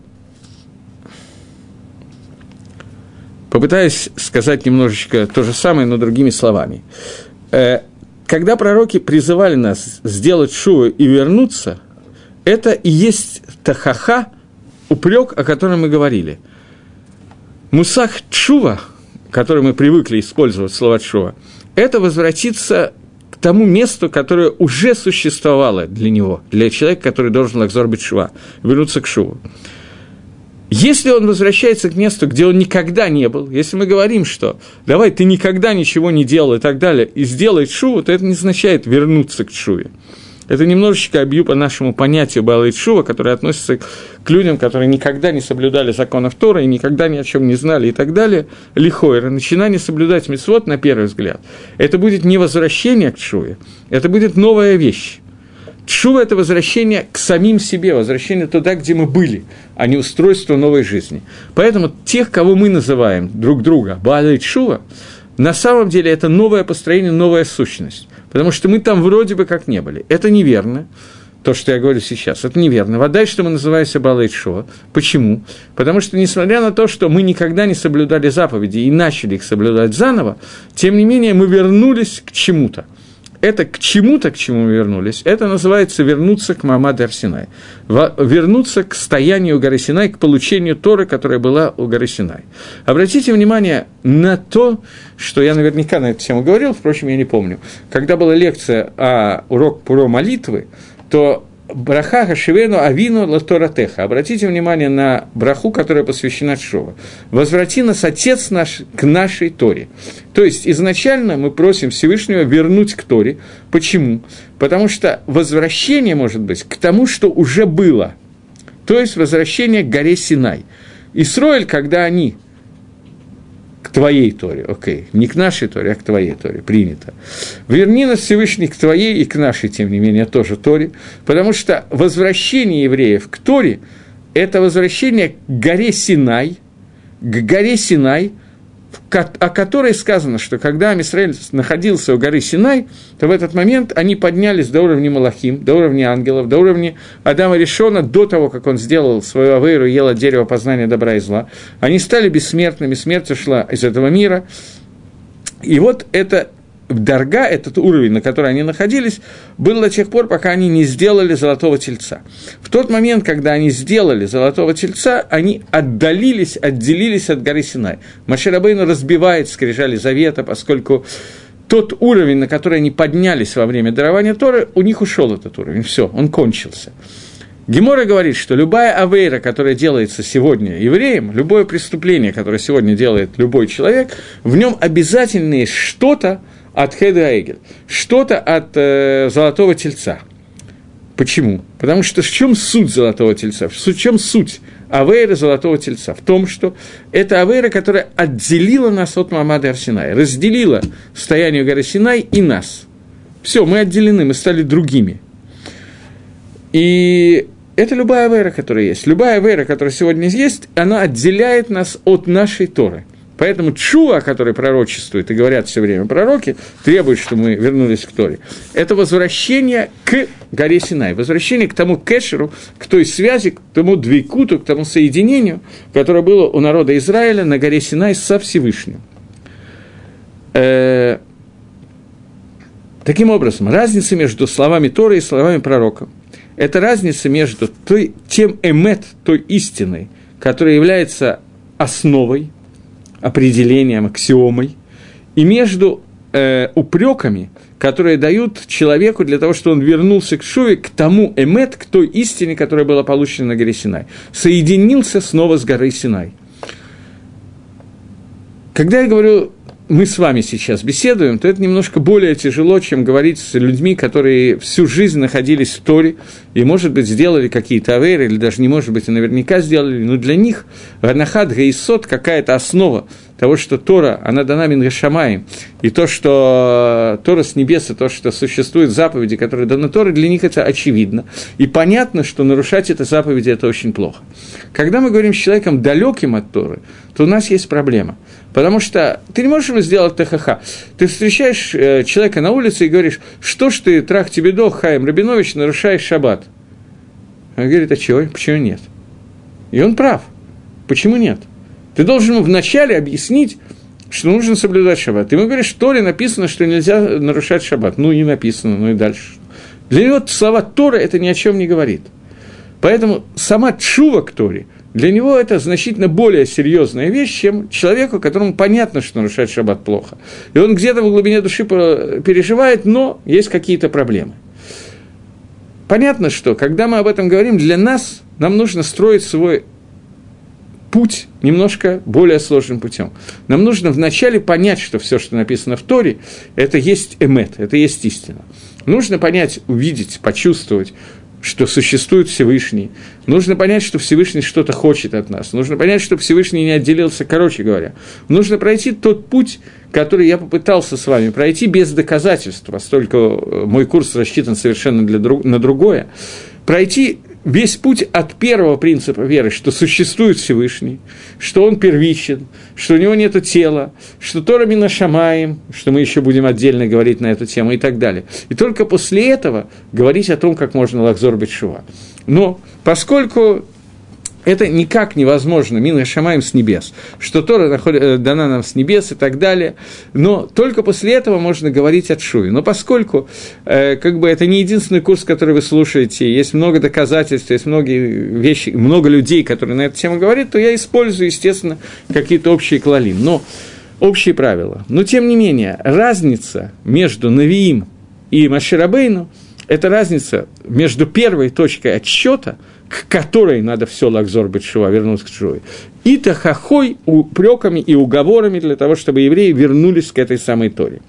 попытаюсь сказать немножечко то же самое, но другими словами. Э, когда пророки призывали нас сделать шуву и вернуться, это и есть тахаха, упрек, о котором мы говорили. Мусах чува, который мы привыкли использовать слово чува, это возвратиться к тому месту, которое уже существовало для него, для человека, который должен лакзор шва, вернуться к шуву. Если он возвращается к месту, где он никогда не был, если мы говорим, что давай ты никогда ничего не делал и так далее, и сделай шуву, то это не означает вернуться к шуве. Это немножечко обью по нашему понятию Бала Шува, которое относится к людям, которые никогда не соблюдали законов Тора и никогда ни о чем не знали и так далее. Лихойра, начинание соблюдать мисвод, на первый взгляд, это будет не возвращение к Шуве, это будет новая вещь. Чува – это возвращение к самим себе, возвращение туда, где мы были, а не устройство новой жизни. Поэтому тех, кого мы называем друг друга Чува, на самом деле это новое построение, новая сущность. Потому что мы там вроде бы как не были. Это неверно, то, что я говорю сейчас, это неверно. Вот дальше мы называемся Балайшо. Почему? Потому что, несмотря на то, что мы никогда не соблюдали заповеди и начали их соблюдать заново, тем не менее мы вернулись к чему-то. Это к чему-то, к чему вернулись, это называется вернуться к Мамаду Арсинай. Вернуться к стоянию горы Синай, к получению Торы, которая была у горы Синай. Обратите внимание на то, что я наверняка на эту тему говорил, впрочем, я не помню. Когда была лекция о урок про молитвы, то Браха Хашивену Авину Латоратеха. Обратите внимание на браху, которая посвящена Шова. Возврати нас, Отец наш, к нашей Торе. То есть, изначально мы просим Всевышнего вернуть к Торе. Почему? Потому что возвращение может быть к тому, что уже было. То есть, возвращение к горе Синай. Исроиль, когда они к твоей Торе, окей, не к нашей Торе, а к твоей Торе, принято. Верни нас Всевышний к твоей и к нашей, тем не менее, тоже Торе, потому что возвращение евреев к Торе – это возвращение к горе Синай, к горе Синай – о которой сказано, что когда Амисраэль находился у горы Синай, то в этот момент они поднялись до уровня Малахим, до уровня ангелов, до уровня Адама Решона, до того, как он сделал свою авейру, ел от дерева познания добра и зла. Они стали бессмертными, смерть ушла из этого мира. И вот это Дарга, этот уровень, на который они находились, был до тех пор, пока они не сделали золотого тельца. В тот момент, когда они сделали золотого тельца, они отдалились, отделились от горы Синай. Маширабейну разбивает скрижали завета, поскольку тот уровень, на который они поднялись во время дарования Торы, у них ушел этот уровень, все, он кончился. Гемора говорит, что любая авейра, которая делается сегодня евреем, любое преступление, которое сегодня делает любой человек, в нем обязательно есть что-то, от Хеда Эгель, что-то от э, золотого тельца. Почему? Потому что в чем суть золотого тельца? В чем суть авейра золотого тельца? В том, что это авейра, которая отделила нас от Мамады Арсиная, разделила стояние горы Синай и нас. Все, мы отделены, мы стали другими. И это любая авейра, которая есть. Любая авейра, которая сегодня есть, она отделяет нас от нашей Торы – Поэтому чуа, который пророчествует и говорят все время пророки, требует, чтобы мы вернулись к Торе. Это возвращение к горе Синай, возвращение к тому кэшеру, к той связи, к тому двейкуту, к тому соединению, которое было у народа Израиля на горе Синай со Всевышним. Э, таким образом, разница между словами Торы и словами пророка – это разница между той, тем эмет, той истиной, которая является основой – определением, аксиомой, и между э, упреками, которые дают человеку для того, чтобы он вернулся к Шуве, к тому эмет, к той истине, которая была получена на горе Синай. Соединился снова с горой Синай. Когда я говорю мы с вами сейчас беседуем, то это немножко более тяжело, чем говорить с людьми, которые всю жизнь находились в Торе и, может быть, сделали какие-то аверы, или даже не может быть, а наверняка сделали, но для них Ранахат Гаисот какая-то основа того, что Тора, она дана Мингашамаем, и то, что Тора с небес, и то, что существуют заповеди, которые даны Торе, для них это очевидно. И понятно, что нарушать это заповеди – это очень плохо. Когда мы говорим с человеком далеким от Торы, то у нас есть проблема. Потому что ты не можешь ему сделать ТХХ. Ты встречаешь э, человека на улице и говоришь, что ж ты, трах тебе дох, Хаим Рабинович, нарушаешь шаббат. Он говорит, а чего? Почему нет? И он прав. Почему нет? Ты должен ему вначале объяснить, что нужно соблюдать шаббат. Ему говоришь, что ли написано, что нельзя нарушать шаббат. Ну, и написано, ну и дальше. Для него слова Тора это ни о чем не говорит. Поэтому сама чува к Торе, для него это значительно более серьезная вещь, чем человеку, которому понятно, что нарушать шаббат плохо. И он где-то в глубине души переживает, но есть какие-то проблемы. Понятно, что когда мы об этом говорим, для нас нам нужно строить свой путь немножко более сложным путем. Нам нужно вначале понять, что все, что написано в Торе, это есть эмет, это есть истина. Нужно понять, увидеть, почувствовать, что существует Всевышний. Нужно понять, что Всевышний что-то хочет от нас. Нужно понять, что Всевышний не отделился, короче говоря. Нужно пройти тот путь, который я попытался с вами пройти без доказательств, поскольку мой курс рассчитан совершенно для друг, на другое. Пройти весь путь от первого принципа веры, что существует Всевышний, что он первичен, что у него нет тела, что Тора Мина Шамаем, что мы еще будем отдельно говорить на эту тему и так далее. И только после этого говорить о том, как можно лакзор Бетшува. Но поскольку Это никак невозможно, мин шамаем с небес, что Тора э, дана нам с небес и так далее, но только после этого можно говорить от Шуи. Но поскольку э, как бы это не единственный курс, который вы слушаете, есть много доказательств, есть многие вещи, много людей, которые на эту тему говорят, то я использую, естественно, какие-то общие клалим. Но общие правила. Но, тем не менее, разница между Навиим и Маширабейну – это разница между первой точкой отсчета, к которой надо все лакзор Бетшува, вернуться к Шуве, и тахахой, упреками и уговорами для того, чтобы евреи вернулись к этой самой Торе.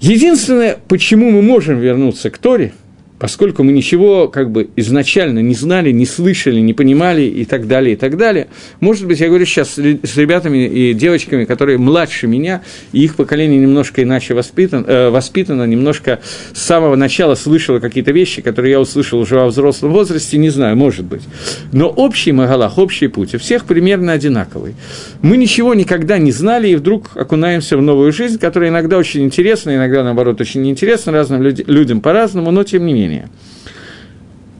Единственное, почему мы можем вернуться к Торе – поскольку мы ничего как бы изначально не знали, не слышали, не понимали и так далее, и так далее. Может быть, я говорю сейчас с ребятами и девочками, которые младше меня, и их поколение немножко иначе воспитано, э, воспитано немножко с самого начала слышало какие-то вещи, которые я услышал уже во взрослом возрасте, не знаю, может быть. Но общий Магалах, общий путь у всех примерно одинаковый. Мы ничего никогда не знали, и вдруг окунаемся в новую жизнь, которая иногда очень интересна, иногда, наоборот, очень неинтересна разным людям по-разному, но тем не менее мышления.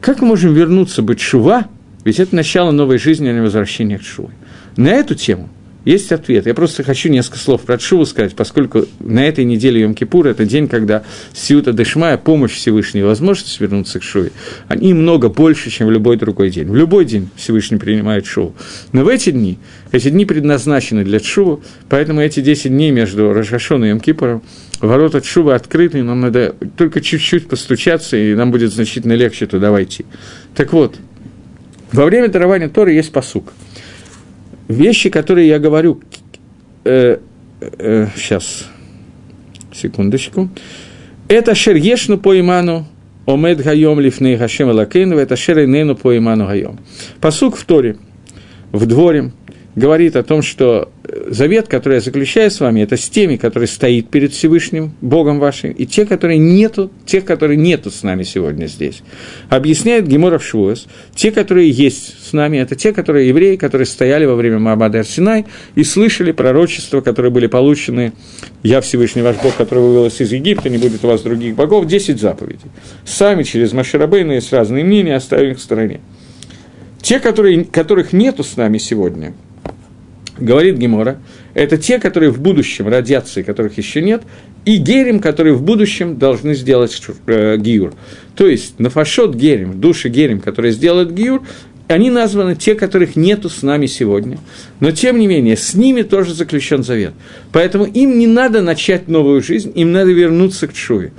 Как мы можем вернуться быть шува, ведь это начало новой жизни, а не возвращение к шуве. На эту тему – есть ответ. Я просто хочу несколько слов про Тшуву сказать, поскольку на этой неделе Йом-Кипур – это день, когда Сиута Дешмая, помощь Всевышнего, возможность вернуться к Шуве, они много больше, чем в любой другой день. В любой день Всевышний принимает Шуву. Но в эти дни, эти дни предназначены для Тшуву, поэтому эти 10 дней между Рожашон и Йом-Кипуром, ворота Тшувы открыты, нам надо только чуть-чуть постучаться, и нам будет значительно легче туда войти. Так вот, во время дарования Торы есть посук – вещи, которые я говорю, э, э, сейчас, секундочку, это шергешну по иману, омед гайом лифней хашем алакейну, это шерейнену по иману гайом. Посук в Торе, в дворе, говорит о том, что завет, который я заключаю с вами, это с теми, которые стоит перед Всевышним, Богом вашим, и те, которые нету, тех, которые нету с нами сегодня здесь. Объясняет Геморов Швуэс, те, которые есть с нами, это те, которые евреи, которые стояли во время Маабада Арсинай и слышали пророчества, которые были получены «Я Всевышний ваш Бог, который вывел из Египта, не будет у вас других богов», 10 заповедей. Сами через Маширабейна есть разные мнения, оставим их в стороне. Те, которые, которых нету с нами сегодня – говорит Гемора, это те, которые в будущем радиации, которых еще нет, и герим, которые в будущем должны сделать э, гиюр. То есть нафашот герим, души герим, которые сделают гиюр, они названы те, которых нету с нами сегодня. Но, тем не менее, с ними тоже заключен завет. Поэтому им не надо начать новую жизнь, им надо вернуться к Чуве.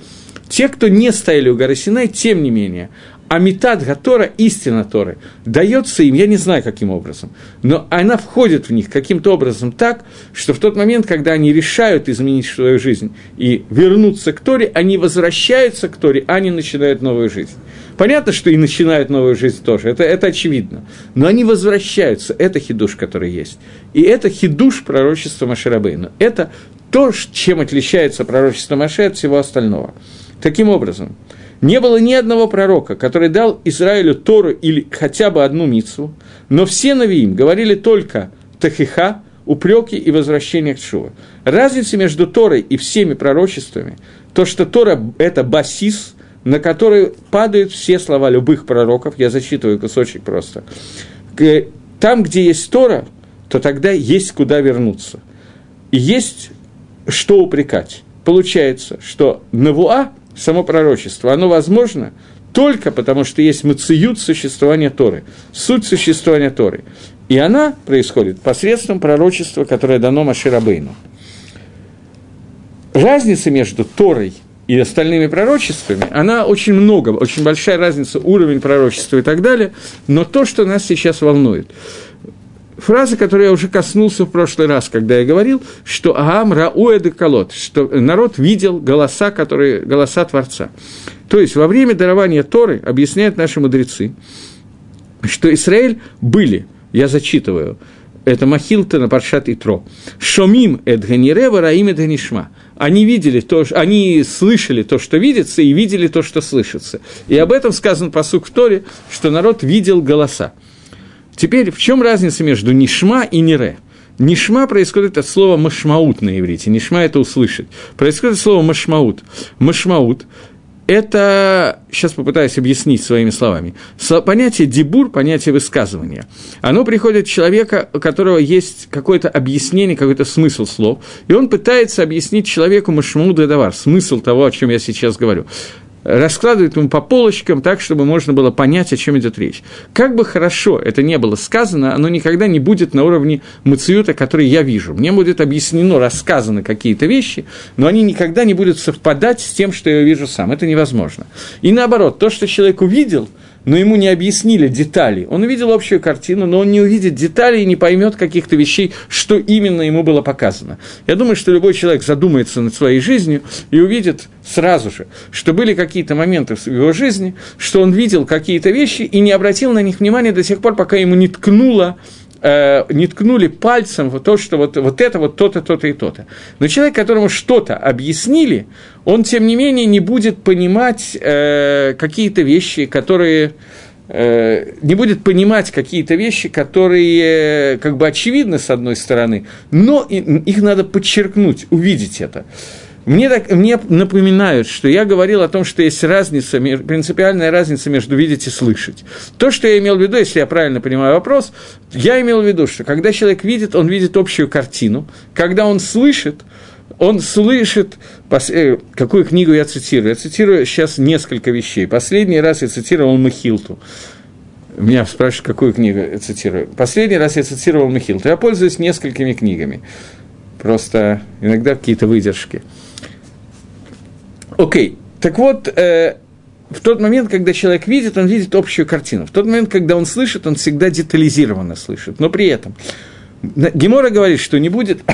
Те, кто не стояли у горы Синай, тем не менее, Амитат Гатора, истина Торы, дается им, я не знаю каким образом, но она входит в них каким-то образом так, что в тот момент, когда они решают изменить свою жизнь и вернуться к Торе, они возвращаются к Торе, а не начинают новую жизнь. Понятно, что и начинают новую жизнь тоже, это, это очевидно. Но они возвращаются, это хидуш, который есть. И это хидуш пророчества Маширабейну. Это то, чем отличается пророчество Маше от всего остального. Таким образом, не было ни одного пророка, который дал Израилю Тору или хотя бы одну мицу, но все навиим говорили только тахиха, упреки и возвращение к Шува. Разница между Торой и всеми пророчествами, то, что Тора – это басис, на который падают все слова любых пророков, я зачитываю кусочек просто. Там, где есть Тора, то тогда есть куда вернуться. И есть что упрекать. Получается, что Навуа – само пророчество, оно возможно только потому, что есть мациют существования Торы, суть существования Торы. И она происходит посредством пророчества, которое дано Маширабейну. Разница между Торой и остальными пророчествами, она очень много, очень большая разница, уровень пророчества и так далее, но то, что нас сейчас волнует – фраза, которую я уже коснулся в прошлый раз, когда я говорил, что Агам Рауэды Колот, что народ видел голоса, которые, голоса Творца. То есть во время дарования Торы, объясняют наши мудрецы, что Израиль были, я зачитываю, это Махилта на Паршат Итро, Шомим Эдганирева Раим Эдганишма. Они видели то, они слышали то, что видится, и видели то, что слышится. И об этом сказан посук в Торе, что народ видел голоса. Теперь, в чем разница между нишма и нире? Нишма происходит от слова машмаут на иврите. Нишма – это услышать. Происходит слово машмаут. Машмаут это, сейчас попытаюсь объяснить своими словами, понятие дебур, понятие высказывания, оно приходит от человека, у которого есть какое-то объяснение, какой-то смысл слов, и он пытается объяснить человеку машмуда давар, смысл того, о чем я сейчас говорю раскладывает ему по полочкам так, чтобы можно было понять, о чем идет речь. Как бы хорошо это не было сказано, оно никогда не будет на уровне мациюта, который я вижу. Мне будет объяснено, рассказаны какие-то вещи, но они никогда не будут совпадать с тем, что я вижу сам. Это невозможно. И наоборот, то, что человек увидел – но ему не объяснили детали. Он увидел общую картину, но он не увидит деталей и не поймет каких-то вещей, что именно ему было показано. Я думаю, что любой человек задумается над своей жизнью и увидит сразу же, что были какие-то моменты в его жизни, что он видел какие-то вещи и не обратил на них внимания до тех пор, пока ему не ткнуло э, не ткнули пальцем в то, что вот, вот это, вот то-то, то-то и то-то. Но человек, которому что-то объяснили, он, тем не менее, не будет понимать э, какие-то вещи, которые э, не будет понимать какие-то вещи, которые как бы очевидны с одной стороны, но их надо подчеркнуть, увидеть это. Мне, так, мне напоминают, что я говорил о том, что есть разница, принципиальная разница между видеть и слышать. То, что я имел в виду, если я правильно понимаю вопрос, я имел в виду, что когда человек видит, он видит общую картину, когда он слышит, он слышит, э, какую книгу я цитирую. Я цитирую сейчас несколько вещей. Последний раз я цитировал Махилту. Меня спрашивают, какую книгу я цитирую. Последний раз я цитировал Махилту. Я пользуюсь несколькими книгами. Просто иногда какие-то выдержки. Окей, так вот, э, в тот момент, когда человек видит, он видит общую картину. В тот момент, когда он слышит, он всегда детализированно слышит. Но при этом Гемора говорит, что не будет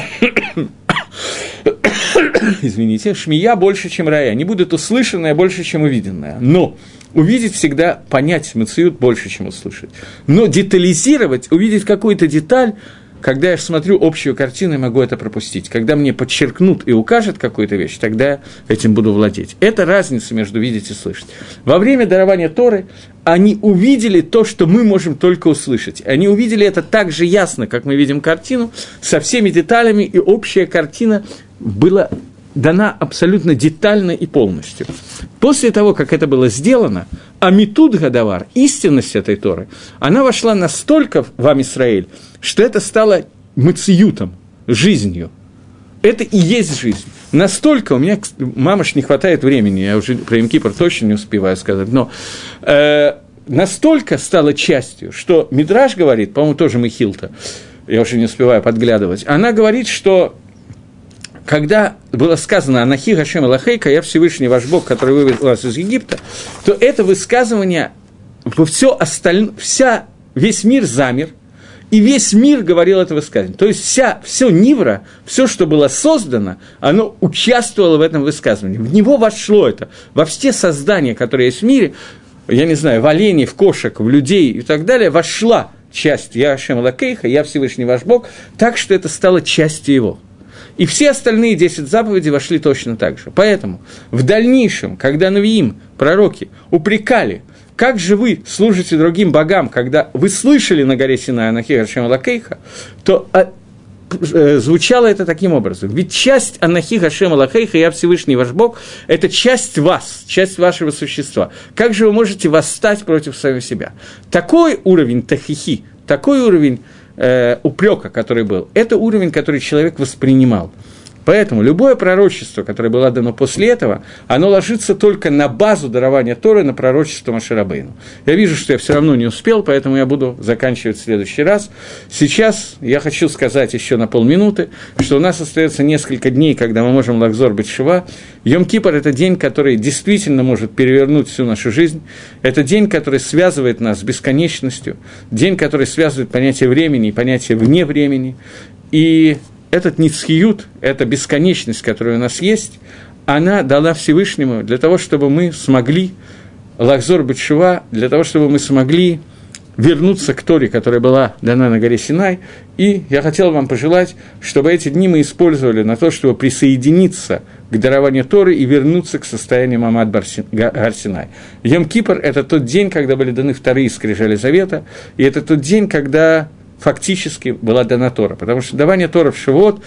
извините, шмия больше, чем рая, не будет услышанное больше, чем увиденное. Но увидеть всегда, понять мациют больше, чем услышать. Но детализировать, увидеть какую-то деталь, когда я смотрю общую картину, я могу это пропустить. Когда мне подчеркнут и укажут какую-то вещь, тогда я этим буду владеть. Это разница между видеть и слышать. Во время дарования Торы они увидели то, что мы можем только услышать. Они увидели это так же ясно, как мы видим картину, со всеми деталями, и общая картина была дана абсолютно детально и полностью. После того, как это было сделано, Амитут Гадавар, истинность этой Торы, она вошла настолько в вам Израиль, что это стало мациютом, жизнью. Это и есть жизнь. Настолько у меня, мамаш, не хватает времени, я уже про Имкипр точно не успеваю сказать, но э, настолько стало частью, что Мидраж говорит, по-моему, тоже Михилта, я уже не успеваю подглядывать, она говорит, что когда было сказано «Анахи Гашем Лахейка, я Всевышний ваш Бог, который вывел вас из Египта», то это высказывание, все остальное, вся, весь мир замер, и весь мир говорил это высказывание. То есть вся, все Нивра, все, что было создано, оно участвовало в этом высказывании. В него вошло это. Во все создания, которые есть в мире, я не знаю, в оленей, в кошек, в людей и так далее, вошла часть «Я Ашем Лакейха», «Я Всевышний ваш Бог», так что это стало частью его. И все остальные десять заповедей вошли точно так же. Поэтому в дальнейшем, когда Навиим, пророки, упрекали, как же вы служите другим богам, когда вы слышали на горе Синай Анахи Лакейха, то а, э, звучало это таким образом. Ведь часть Анахи Хашема Лахейха, я Всевышний ваш Бог, это часть вас, часть вашего существа. Как же вы можете восстать против самого себя? Такой уровень тахихи, такой уровень э, упрека, который был, это уровень, который человек воспринимал. Поэтому любое пророчество, которое было дано после этого, оно ложится только на базу дарования Торы, на пророчество Маширабейну. Я вижу, что я все равно не успел, поэтому я буду заканчивать в следующий раз. Сейчас я хочу сказать еще на полминуты, что у нас остается несколько дней, когда мы можем лакзор шива. Йом-Кипр – это день, который действительно может перевернуть всю нашу жизнь. Это день, который связывает нас с бесконечностью, день, который связывает понятие времени и понятие вне времени. И этот ницхиют, эта бесконечность, которая у нас есть, она дала Всевышнему для того, чтобы мы смогли, Лахзор Бачува, для того, чтобы мы смогли вернуться к Торе, которая была дана на горе Синай. И я хотел вам пожелать, чтобы эти дни мы использовали на то, чтобы присоединиться к дарованию Торы и вернуться к состоянию Мамад Гарсинай. Йом Кипр – это тот день, когда были даны вторые скрижали Завета, и это тот день, когда фактически была дана Тора. Потому что давание Тора в Шивот,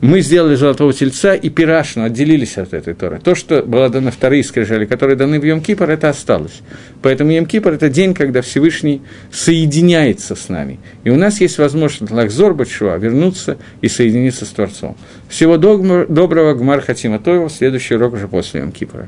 мы сделали золотого тельца и пирашну, отделились от этой Торы. То, что было дано вторые скрижали, которые даны в Йом-Кипр, это осталось. Поэтому Йом-Кипр – это день, когда Всевышний соединяется с нами. И у нас есть возможность Лахзор Батшуа вернуться и соединиться с Творцом. Всего доброго, Гмар Хатима Тоева, следующий урок уже после Йом-Кипра.